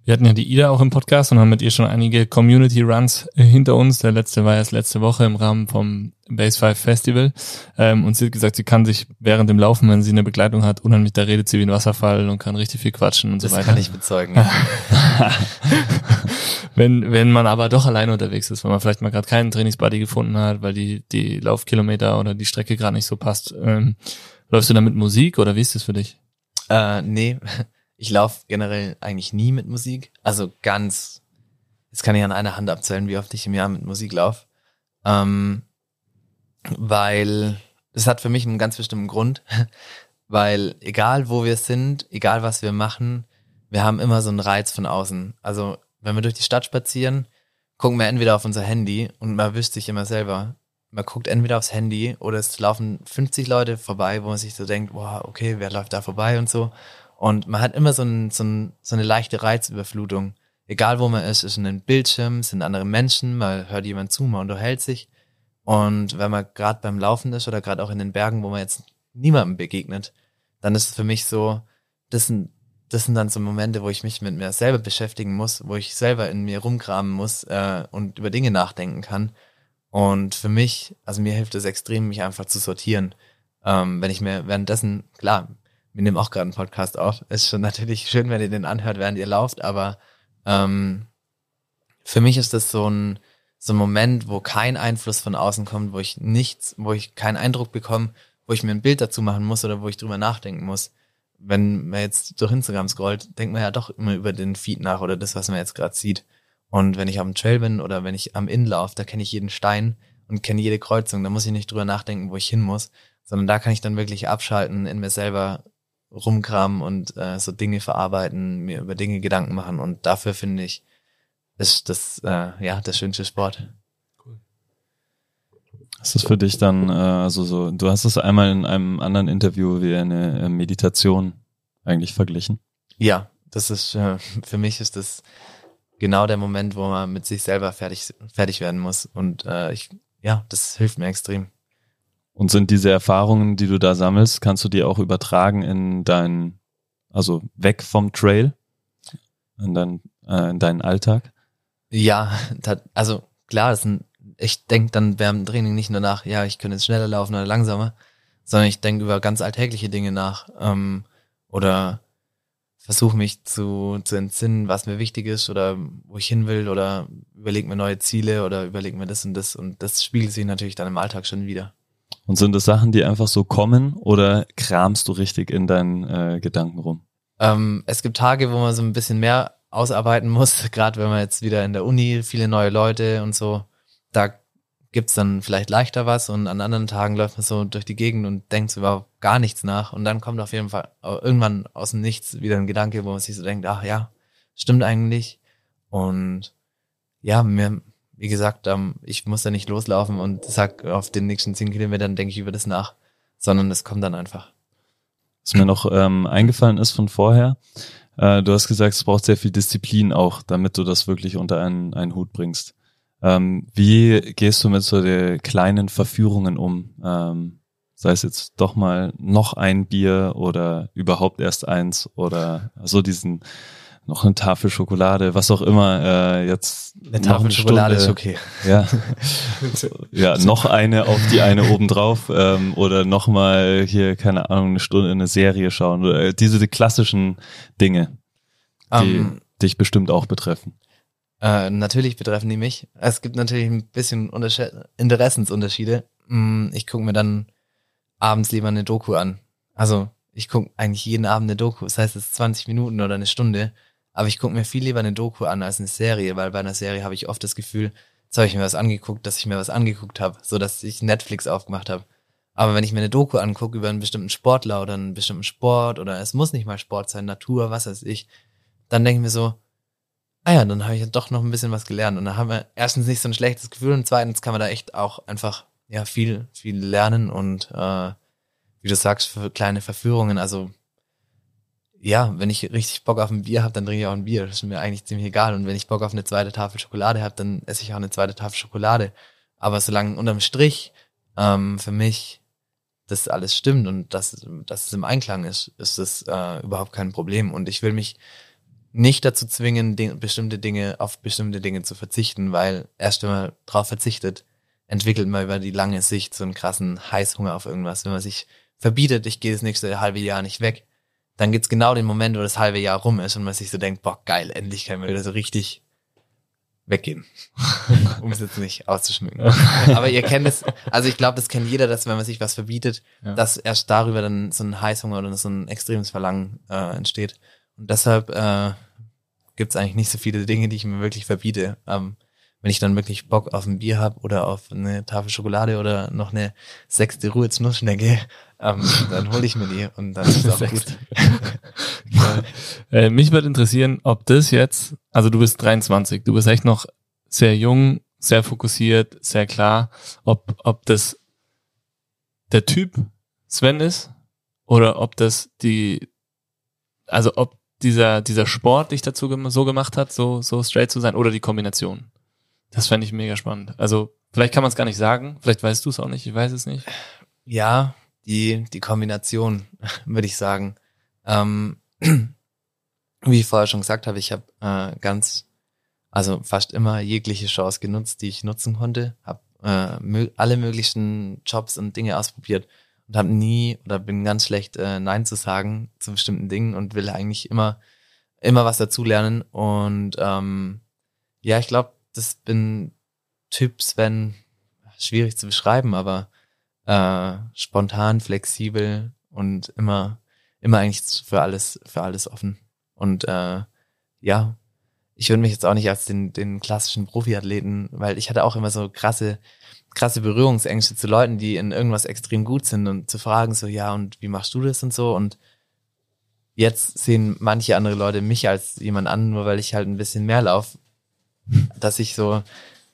Wir hatten ja die Ida auch im Podcast und haben mit ihr schon einige Community Runs äh, hinter uns. Der letzte war erst letzte Woche im Rahmen vom Base 5 Festival. Ähm, und sie hat gesagt, sie kann sich während dem Laufen, wenn sie eine Begleitung hat, unheimlich, da redet sie wie ein Wasserfall und kann richtig viel quatschen und das so weiter. Das kann ich bezeugen. wenn, wenn man aber doch alleine unterwegs ist, wenn man vielleicht mal gerade keinen Trainingsbuddy gefunden hat, weil die, die Laufkilometer oder die Strecke gerade nicht so passt, ähm, läufst du da mit Musik oder wie ist das für dich? Äh, nee, ich laufe generell eigentlich nie mit Musik. Also ganz, jetzt kann ich an einer Hand abzählen, wie oft ich im Jahr mit Musik laufe. Ähm, weil es hat für mich einen ganz bestimmten Grund. weil egal wo wir sind, egal was wir machen, wir haben immer so einen Reiz von außen. Also wenn wir durch die Stadt spazieren, gucken wir entweder auf unser Handy und man wischt sich immer selber. Man guckt entweder aufs Handy oder es laufen 50 Leute vorbei, wo man sich so denkt, boah, okay, wer läuft da vorbei und so. Und man hat immer so, ein, so, ein, so eine leichte Reizüberflutung. Egal wo man ist, ist in einem Bildschirm, sind andere Menschen, man hört jemand zu, man unterhält sich. Und wenn man gerade beim Laufen ist oder gerade auch in den Bergen, wo man jetzt niemandem begegnet, dann ist es für mich so, das sind, das sind dann so Momente, wo ich mich mit mir selber beschäftigen muss, wo ich selber in mir rumkramen muss äh, und über Dinge nachdenken kann. Und für mich, also mir hilft es extrem, mich einfach zu sortieren. Ähm, wenn ich mir währenddessen, klar, wir nehmen auch gerade einen Podcast auf. Ist schon natürlich schön, wenn ihr den anhört, während ihr lauft, aber ähm, für mich ist das so ein, so ein Moment, wo kein Einfluss von außen kommt, wo ich nichts, wo ich keinen Eindruck bekomme, wo ich mir ein Bild dazu machen muss oder wo ich drüber nachdenken muss. Wenn man jetzt durch Instagram scrollt, denkt man ja doch immer über den Feed nach oder das, was man jetzt gerade sieht. Und wenn ich am Trail bin oder wenn ich am Inn laufe, da kenne ich jeden Stein und kenne jede Kreuzung, da muss ich nicht drüber nachdenken, wo ich hin muss, sondern da kann ich dann wirklich abschalten, in mir selber rumkramen und äh, so Dinge verarbeiten, mir über Dinge Gedanken machen. Und dafür finde ich, ist das äh, ja der schönste Sport. Cool. Ist das für dich dann, äh, also so, du hast es einmal in einem anderen Interview wie eine äh, Meditation eigentlich verglichen? Ja, das ist äh, für mich ist das genau der Moment, wo man mit sich selber fertig fertig werden muss. Und äh, ich, ja, das hilft mir extrem. Und sind diese Erfahrungen, die du da sammelst, kannst du die auch übertragen in dein, also weg vom Trail, in, dein, äh, in deinen Alltag? Ja, also klar, das sind, ich denke dann während dem Training nicht nur nach, ja, ich könnte jetzt schneller laufen oder langsamer, sondern ich denke über ganz alltägliche Dinge nach ähm, oder versuche mich zu, zu entsinnen, was mir wichtig ist oder wo ich hin will oder überlege mir neue Ziele oder überlege mir das und das und das spiegelt sich natürlich dann im Alltag schon wieder. Und sind das Sachen, die einfach so kommen oder kramst du richtig in deinen äh, Gedanken rum? Ähm, es gibt Tage, wo man so ein bisschen mehr ausarbeiten muss, gerade wenn man jetzt wieder in der Uni, viele neue Leute und so, da gibt's dann vielleicht leichter was und an anderen Tagen läuft man so durch die Gegend und denkt überhaupt gar nichts nach. Und dann kommt auf jeden Fall irgendwann aus dem Nichts wieder ein Gedanke, wo man sich so denkt, ach ja, stimmt eigentlich. Und ja, mir, wie gesagt, ähm, ich muss da nicht loslaufen und sag auf den nächsten zehn Kilometern denke ich über das nach, sondern es kommt dann einfach. Was mir noch ähm, eingefallen ist von vorher, äh, du hast gesagt, es braucht sehr viel Disziplin auch, damit du das wirklich unter einen, einen Hut bringst. Ähm, wie gehst du mit so den kleinen Verführungen um? Ähm, sei es jetzt doch mal noch ein Bier oder überhaupt erst eins oder so diesen noch eine Tafel Schokolade, was auch immer äh, jetzt. Eine Tafel eine Schokolade ist okay. Ja, ja, noch eine auf die eine obendrauf ähm, oder noch mal hier keine Ahnung eine Stunde eine Serie schauen oder äh, diese die klassischen Dinge, die um, ähm, dich bestimmt auch betreffen. Äh, natürlich betreffen die mich. Es gibt natürlich ein bisschen Unterschied Interessensunterschiede. Mm, ich gucke mir dann abends lieber eine Doku an. Also ich gucke eigentlich jeden Abend eine Doku. Das heißt, es ist 20 Minuten oder eine Stunde. Aber ich gucke mir viel lieber eine Doku an als eine Serie, weil bei einer Serie habe ich oft das Gefühl, jetzt habe ich mir was angeguckt, dass ich mir was angeguckt habe, so dass ich Netflix aufgemacht habe. Aber wenn ich mir eine Doku angucke über einen bestimmten Sportler oder einen bestimmten Sport oder es muss nicht mal Sport sein, Natur, was weiß ich, dann denke ich mir so, ah ja, dann habe ich ja doch noch ein bisschen was gelernt. Und dann haben wir erstens nicht so ein schlechtes Gefühl und zweitens kann man da echt auch einfach ja viel, viel lernen und äh, wie du sagst, für kleine Verführungen. Also ja, wenn ich richtig Bock auf ein Bier habe, dann trinke ich auch ein Bier. Das ist mir eigentlich ziemlich egal. Und wenn ich Bock auf eine zweite Tafel Schokolade habe, dann esse ich auch eine zweite Tafel Schokolade. Aber solange unterm Strich ähm, für mich das alles stimmt und dass, dass es im Einklang ist, ist das äh, überhaupt kein Problem. Und ich will mich nicht dazu zwingen, bestimmte Dinge auf bestimmte Dinge zu verzichten, weil erst wenn man drauf verzichtet, entwickelt man über die lange Sicht so einen krassen Heißhunger auf irgendwas. Wenn man sich verbietet, ich gehe das nächste halbe Jahr nicht weg, dann gibt's genau den Moment, wo das halbe Jahr rum ist und man sich so denkt, boah, geil, endlich kann man wieder so richtig weggehen. um es jetzt nicht auszuschmücken. Aber ihr kennt es, also ich glaube, das kennt jeder, dass wenn man sich was verbietet, ja. dass erst darüber dann so ein Heißhunger oder so ein extremes Verlangen äh, entsteht. Und deshalb äh, gibt eigentlich nicht so viele Dinge, die ich mir wirklich verbiete. Ähm, wenn ich dann wirklich Bock auf ein Bier habe oder auf eine Tafel Schokolade oder noch eine sechste Ruhe Nussschnecke, ähm, dann hole ich mir die und dann ist es auch gut. äh, mich würde interessieren, ob das jetzt, also du bist 23, du bist echt noch sehr jung, sehr fokussiert, sehr klar, ob, ob das der Typ Sven ist oder ob das die, also ob dieser, dieser Sport dich dazu so gemacht hat, so, so straight zu sein oder die Kombination. Das fände ich mega spannend. Also, vielleicht kann man es gar nicht sagen, vielleicht weißt du es auch nicht, ich weiß es nicht. Ja, die, die Kombination, würde ich sagen. Ähm, wie ich vorher schon gesagt habe, ich habe äh, ganz, also fast immer jegliche Chance genutzt, die ich nutzen konnte, habe äh, alle möglichen Jobs und Dinge ausprobiert und habe nie oder bin ganz schlecht äh, Nein zu sagen zu bestimmten Dingen und will eigentlich immer immer was dazulernen und ähm, ja, ich glaube, das bin Typs, wenn schwierig zu beschreiben, aber äh, spontan, flexibel und immer immer eigentlich für alles für alles offen. Und äh, ja, ich würde mich jetzt auch nicht als den den klassischen Profiathleten, weil ich hatte auch immer so krasse krasse Berührungsängste zu Leuten, die in irgendwas extrem gut sind und zu fragen so, ja, und wie machst du das und so? Und jetzt sehen manche andere Leute mich als jemand an, nur weil ich halt ein bisschen mehr laufe, dass ich so,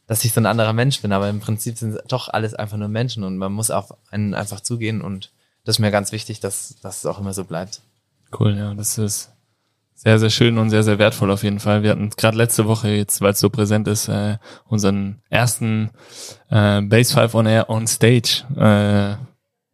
dass ich so ein anderer Mensch bin, aber im Prinzip sind doch alles einfach nur Menschen und man muss auf einen einfach zugehen und das ist mir ganz wichtig, dass, dass es auch immer so bleibt. Cool, ja, das ist sehr, sehr schön und sehr, sehr wertvoll auf jeden Fall. Wir hatten gerade letzte Woche, jetzt weil es so präsent ist, äh, unseren ersten äh, Base 5 on Air on Stage äh,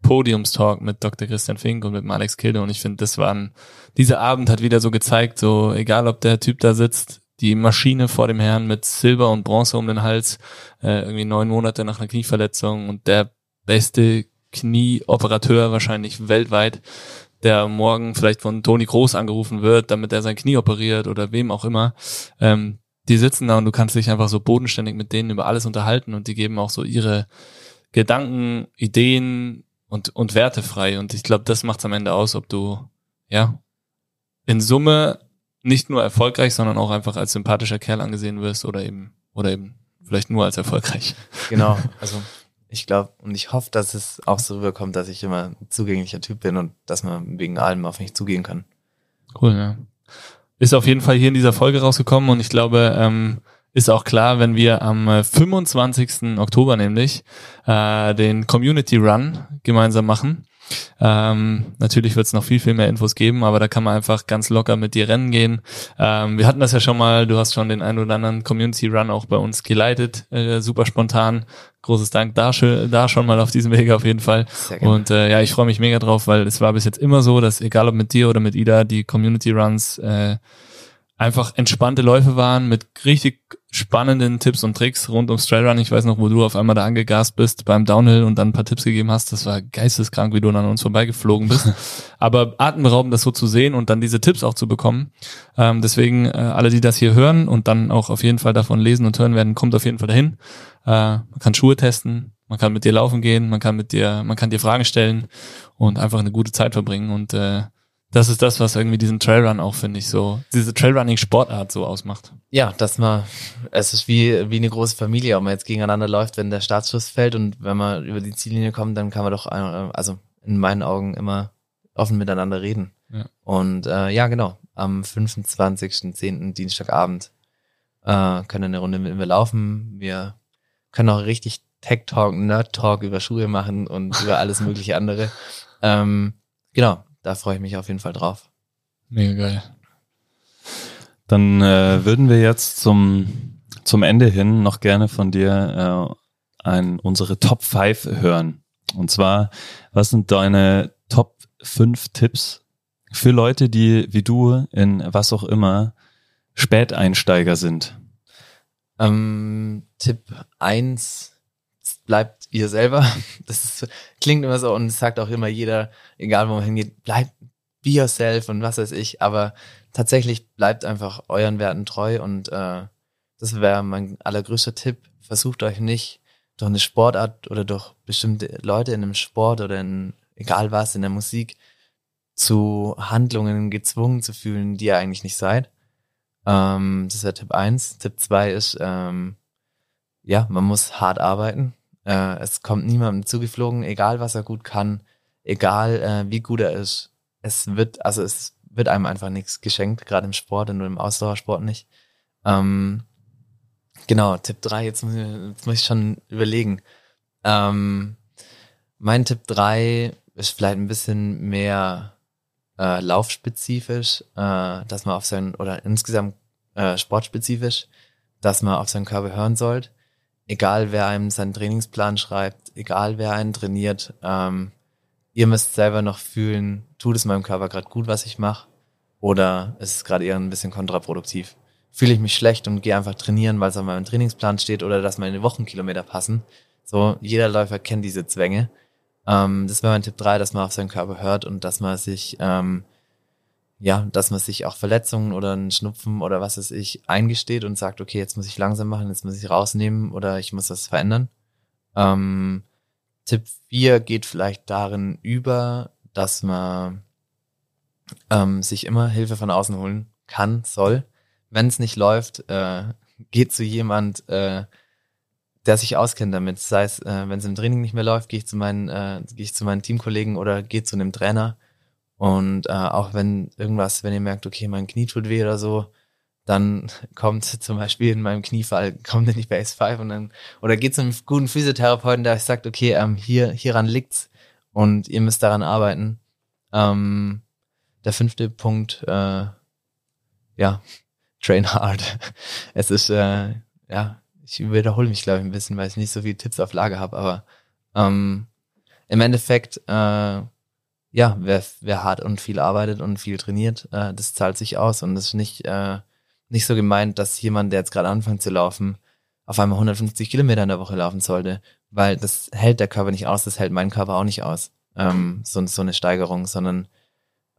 Podiumstalk mit Dr. Christian Fink und mit Alex Kilde und ich finde, das waren, dieser Abend hat wieder so gezeigt, so egal ob der Typ da sitzt, die Maschine vor dem Herrn mit Silber und Bronze um den Hals, äh, irgendwie neun Monate nach einer Knieverletzung und der beste Knieoperateur wahrscheinlich weltweit, der morgen vielleicht von Toni Groß angerufen wird, damit er sein Knie operiert oder wem auch immer. Ähm, die sitzen da und du kannst dich einfach so bodenständig mit denen über alles unterhalten und die geben auch so ihre Gedanken, Ideen und, und Werte frei. Und ich glaube, das macht am Ende aus, ob du, ja, in Summe nicht nur erfolgreich, sondern auch einfach als sympathischer Kerl angesehen wirst oder eben, oder eben vielleicht nur als erfolgreich. Genau, also ich glaube und ich hoffe, dass es auch so rüberkommt, dass ich immer ein zugänglicher Typ bin und dass man wegen allem auf mich zugehen kann. Cool, ja. Ist auf jeden Fall hier in dieser Folge rausgekommen und ich glaube, ähm, ist auch klar, wenn wir am 25. Äh, Oktober nämlich äh, den Community Run gemeinsam machen. Ähm, natürlich wird es noch viel, viel mehr Infos geben, aber da kann man einfach ganz locker mit dir rennen gehen. Ähm, wir hatten das ja schon mal, du hast schon den einen oder anderen Community Run auch bei uns geleitet, äh, super spontan. Großes Dank da, da schon mal auf diesem Wege auf jeden Fall. Und äh, ja, ich freue mich mega drauf, weil es war bis jetzt immer so, dass egal ob mit dir oder mit Ida, die Community Runs äh, einfach entspannte Läufe waren mit richtig spannenden Tipps und Tricks rund ums Trailrun. Ich weiß noch, wo du auf einmal da angegast bist beim Downhill und dann ein paar Tipps gegeben hast. Das war geisteskrank, wie du an uns vorbeigeflogen bist. Aber atemberaubend, das so zu sehen und dann diese Tipps auch zu bekommen. Ähm, deswegen, äh, alle, die das hier hören und dann auch auf jeden Fall davon lesen und hören werden, kommt auf jeden Fall dahin. Äh, man kann Schuhe testen, man Man kann mit dir laufen gehen, man kann mit dir, man kann dir Fragen stellen und einfach eine gute Zeit verbringen. Und äh, das ist das, was irgendwie diesen Trailrun auch, finde ich, so, diese Trailrunning-Sportart so ausmacht. Ja, dass man, es ist wie, wie eine große Familie, ob man jetzt gegeneinander läuft, wenn der Startschuss fällt und wenn man über die Ziellinie kommt, dann kann man doch, äh, also in meinen Augen immer offen miteinander reden. Ja. Und äh, ja, genau, am 25.10. Dienstagabend äh, können eine Runde mit mir laufen. Wir können auch richtig Tech Talk, Nerd Talk über Schuhe machen und über alles mögliche andere. Ähm, genau, da freue ich mich auf jeden Fall drauf. Mega geil. Dann äh, würden wir jetzt zum, zum Ende hin noch gerne von dir äh, ein, unsere Top 5 hören. Und zwar, was sind deine Top 5 Tipps für Leute, die wie du in was auch immer Späteinsteiger sind? Ähm, Tipp eins bleibt ihr selber. Das ist, klingt immer so und sagt auch immer jeder, egal wo man hingeht, bleibt be yourself und was weiß ich, aber tatsächlich bleibt einfach euren Werten treu und äh, das wäre mein allergrößter Tipp. Versucht euch nicht durch eine Sportart oder durch bestimmte Leute in einem Sport oder in egal was in der Musik zu Handlungen gezwungen zu fühlen, die ihr eigentlich nicht seid. Ähm, das ist Tipp eins. Tipp zwei ist, ähm, ja, man muss hart arbeiten. Äh, es kommt niemandem zugeflogen, egal was er gut kann, egal äh, wie gut er ist. Es wird, also es wird einem einfach nichts geschenkt, gerade im Sport und im Ausdauersport nicht. Ähm, genau, Tipp drei. jetzt muss ich, jetzt muss ich schon überlegen. Ähm, mein Tipp drei ist vielleicht ein bisschen mehr äh, laufspezifisch, äh, dass man auf seinen, oder insgesamt äh, sportspezifisch, dass man auf seinen Körper hören sollte. Egal wer einem seinen Trainingsplan schreibt, egal wer einen trainiert, ähm, ihr müsst selber noch fühlen, tut es meinem Körper gerade gut, was ich mache, oder ist es gerade eher ein bisschen kontraproduktiv. Fühle ich mich schlecht und gehe einfach trainieren, weil es auf meinem Trainingsplan steht oder dass meine Wochenkilometer passen. So, jeder Läufer kennt diese Zwänge. Ähm, das wäre mein Tipp drei, dass man auf seinen Körper hört und dass man sich, ähm, ja, dass man sich auch Verletzungen oder einen Schnupfen oder was weiß ich eingesteht und sagt, okay, jetzt muss ich langsam machen, jetzt muss ich rausnehmen oder ich muss das verändern. Ähm, Tipp vier geht vielleicht darin über, dass man ähm, sich immer Hilfe von außen holen kann, soll. Wenn es nicht läuft, äh, geht zu jemand, äh, der sich auskennt damit. Sei es, äh, wenn es im Training nicht mehr läuft, gehe ich zu meinen, äh, gehe ich zu meinen Teamkollegen oder gehe zu einem Trainer. Und äh, auch wenn irgendwas, wenn ihr merkt, okay, mein Knie tut weh oder so, dann kommt zum Beispiel in meinem Kniefall, kommt in die Base 5 und dann, oder geht zu einem guten Physiotherapeuten, der euch sagt, okay, ähm, hier, hieran liegt's und ihr müsst daran arbeiten. Ähm, der fünfte Punkt, äh, ja, train hard. Es ist, äh, ja, ich wiederhole mich, glaube ich, ein bisschen, weil ich nicht so viele Tipps auf Lager habe, aber ähm, im Endeffekt, äh, ja, wer, wer hart und viel arbeitet und viel trainiert, äh, das zahlt sich aus und das ist nicht, äh, nicht so gemeint, dass jemand, der jetzt gerade anfängt zu laufen, auf einmal 150 Kilometer in der Woche laufen sollte, weil das hält der Körper nicht aus, das hält mein Körper auch nicht aus, ähm, so, so eine Steigerung, sondern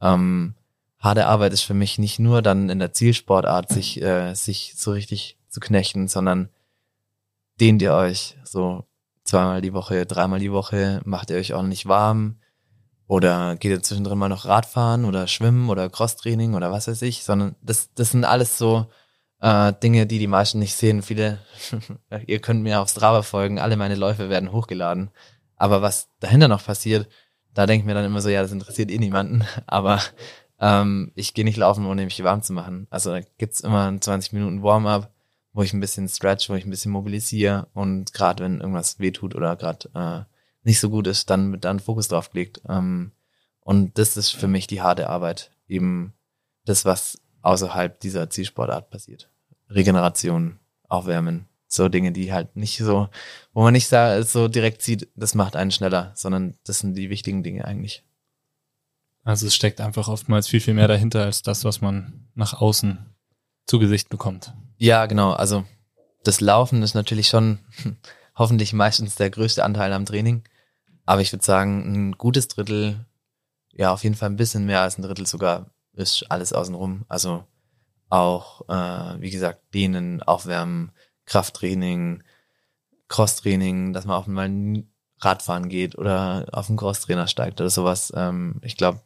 ähm, harte Arbeit ist für mich nicht nur dann in der Zielsportart, sich, äh, sich so richtig zu knechten, sondern dehnt ihr euch so zweimal die Woche, dreimal die Woche, macht ihr euch ordentlich warm oder geht ihr zwischendrin mal noch Radfahren oder Schwimmen oder Crosstraining oder was weiß ich, sondern das, das sind alles so äh, Dinge, die die meisten nicht sehen. Viele, ihr könnt mir auf Strava folgen, alle meine Läufe werden hochgeladen. Aber was dahinter noch passiert, da denke ich mir dann immer so, ja, das interessiert eh niemanden. Aber ähm, ich gehe nicht laufen, ohne mich warm zu machen. Also da gibt's immer 20 Minuten Warm-up wo ich ein bisschen stretch, wo ich ein bisschen mobilisiere und gerade wenn irgendwas wehtut oder gerade äh, nicht so gut ist, dann mit dann Fokus drauf gelegt. Ähm, und das ist für mich die harte Arbeit, eben das, was außerhalb dieser Zielsportart passiert. Regeneration, Aufwärmen, so Dinge, die halt nicht so, wo man nicht so direkt sieht, das macht einen schneller, sondern das sind die wichtigen Dinge eigentlich. Also es steckt einfach oftmals viel, viel mehr dahinter als das, was man nach außen zu Gesicht bekommt. Ja, genau. Also das Laufen ist natürlich schon hoffentlich meistens der größte Anteil am Training. Aber ich würde sagen, ein gutes Drittel, ja, auf jeden Fall ein bisschen mehr als ein Drittel sogar, ist alles außenrum. Also auch, äh, wie gesagt, Dehnen, Aufwärmen, Krafttraining, Crosstraining, dass man auch mal Radfahren geht oder auf den Crosstrainer steigt oder sowas. Ähm, ich glaube,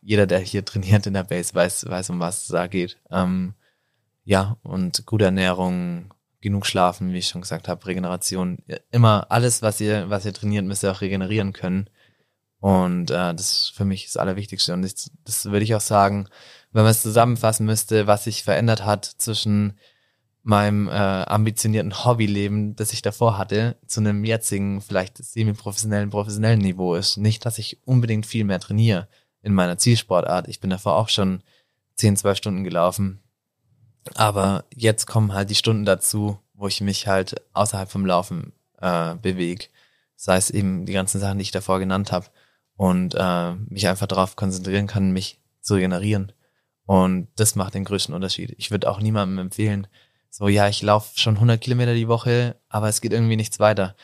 jeder, der hier trainiert in der Base, weiß, weiß, um was es da geht. Ähm, ja, und gute Ernährung, genug schlafen, wie ich schon gesagt habe, Regeneration. Immer alles, was ihr, was ihr trainiert, müsst ihr auch regenerieren können. Und äh, das ist für mich das Allerwichtigste. Und das, das würde ich auch sagen, wenn man es zusammenfassen müsste, was sich verändert hat zwischen meinem äh, ambitionierten Hobbyleben, das ich davor hatte, zu einem jetzigen, vielleicht semi-professionellen, professionellen Niveau ist. Nicht, dass ich unbedingt viel mehr trainiere in meiner Zielsportart. Ich bin davor auch schon 10, 12 Stunden gelaufen. Aber jetzt kommen halt die Stunden dazu, wo ich mich halt außerhalb vom Laufen äh, bewege. Sei es eben die ganzen Sachen, die ich davor genannt habe. Und äh, mich einfach darauf konzentrieren kann, mich zu regenerieren. Und das macht den größten Unterschied. Ich würde auch niemandem empfehlen, so, ja, ich laufe schon 100 Kilometer die Woche, aber es geht irgendwie nichts weiter.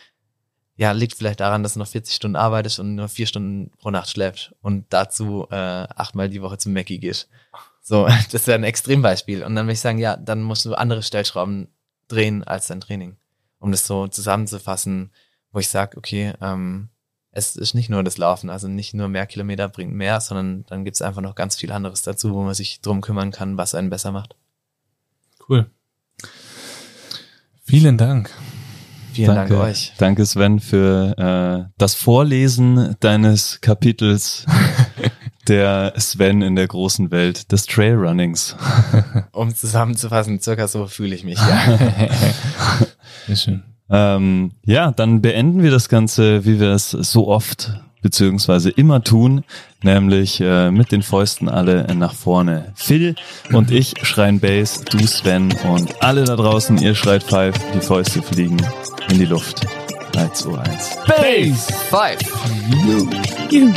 Ja, liegt vielleicht daran, dass du noch 40 Stunden arbeitest und nur vier Stunden pro Nacht schläfst und dazu äh, achtmal die Woche zum Mackie gehst. So, das wäre ein Extrembeispiel. Und dann würde ich sagen, ja, dann musst du andere Stellschrauben drehen als dein Training. Um das so zusammenzufassen, wo ich sage, okay, ähm, es ist nicht nur das Laufen, also nicht nur mehr Kilometer bringt mehr, sondern dann gibt es einfach noch ganz viel anderes dazu, wo man sich drum kümmern kann, was einen besser macht. Cool. Vielen Dank. Vielen Danke, Dank euch. Danke Sven für äh, das Vorlesen deines Kapitels der Sven in der großen Welt des Trailrunnings. Um zusammenzufassen, circa so fühle ich mich, ja. Sehr schön. Ähm, ja, dann beenden wir das Ganze, wie wir es so oft beziehungsweise immer tun, nämlich äh, mit den Fäusten alle nach vorne. Phil und ich schreien Bass, du Sven und alle da draußen, ihr schreit Five, die Fäuste fliegen in die Luft. 3, 2, 1. Base! Five. You.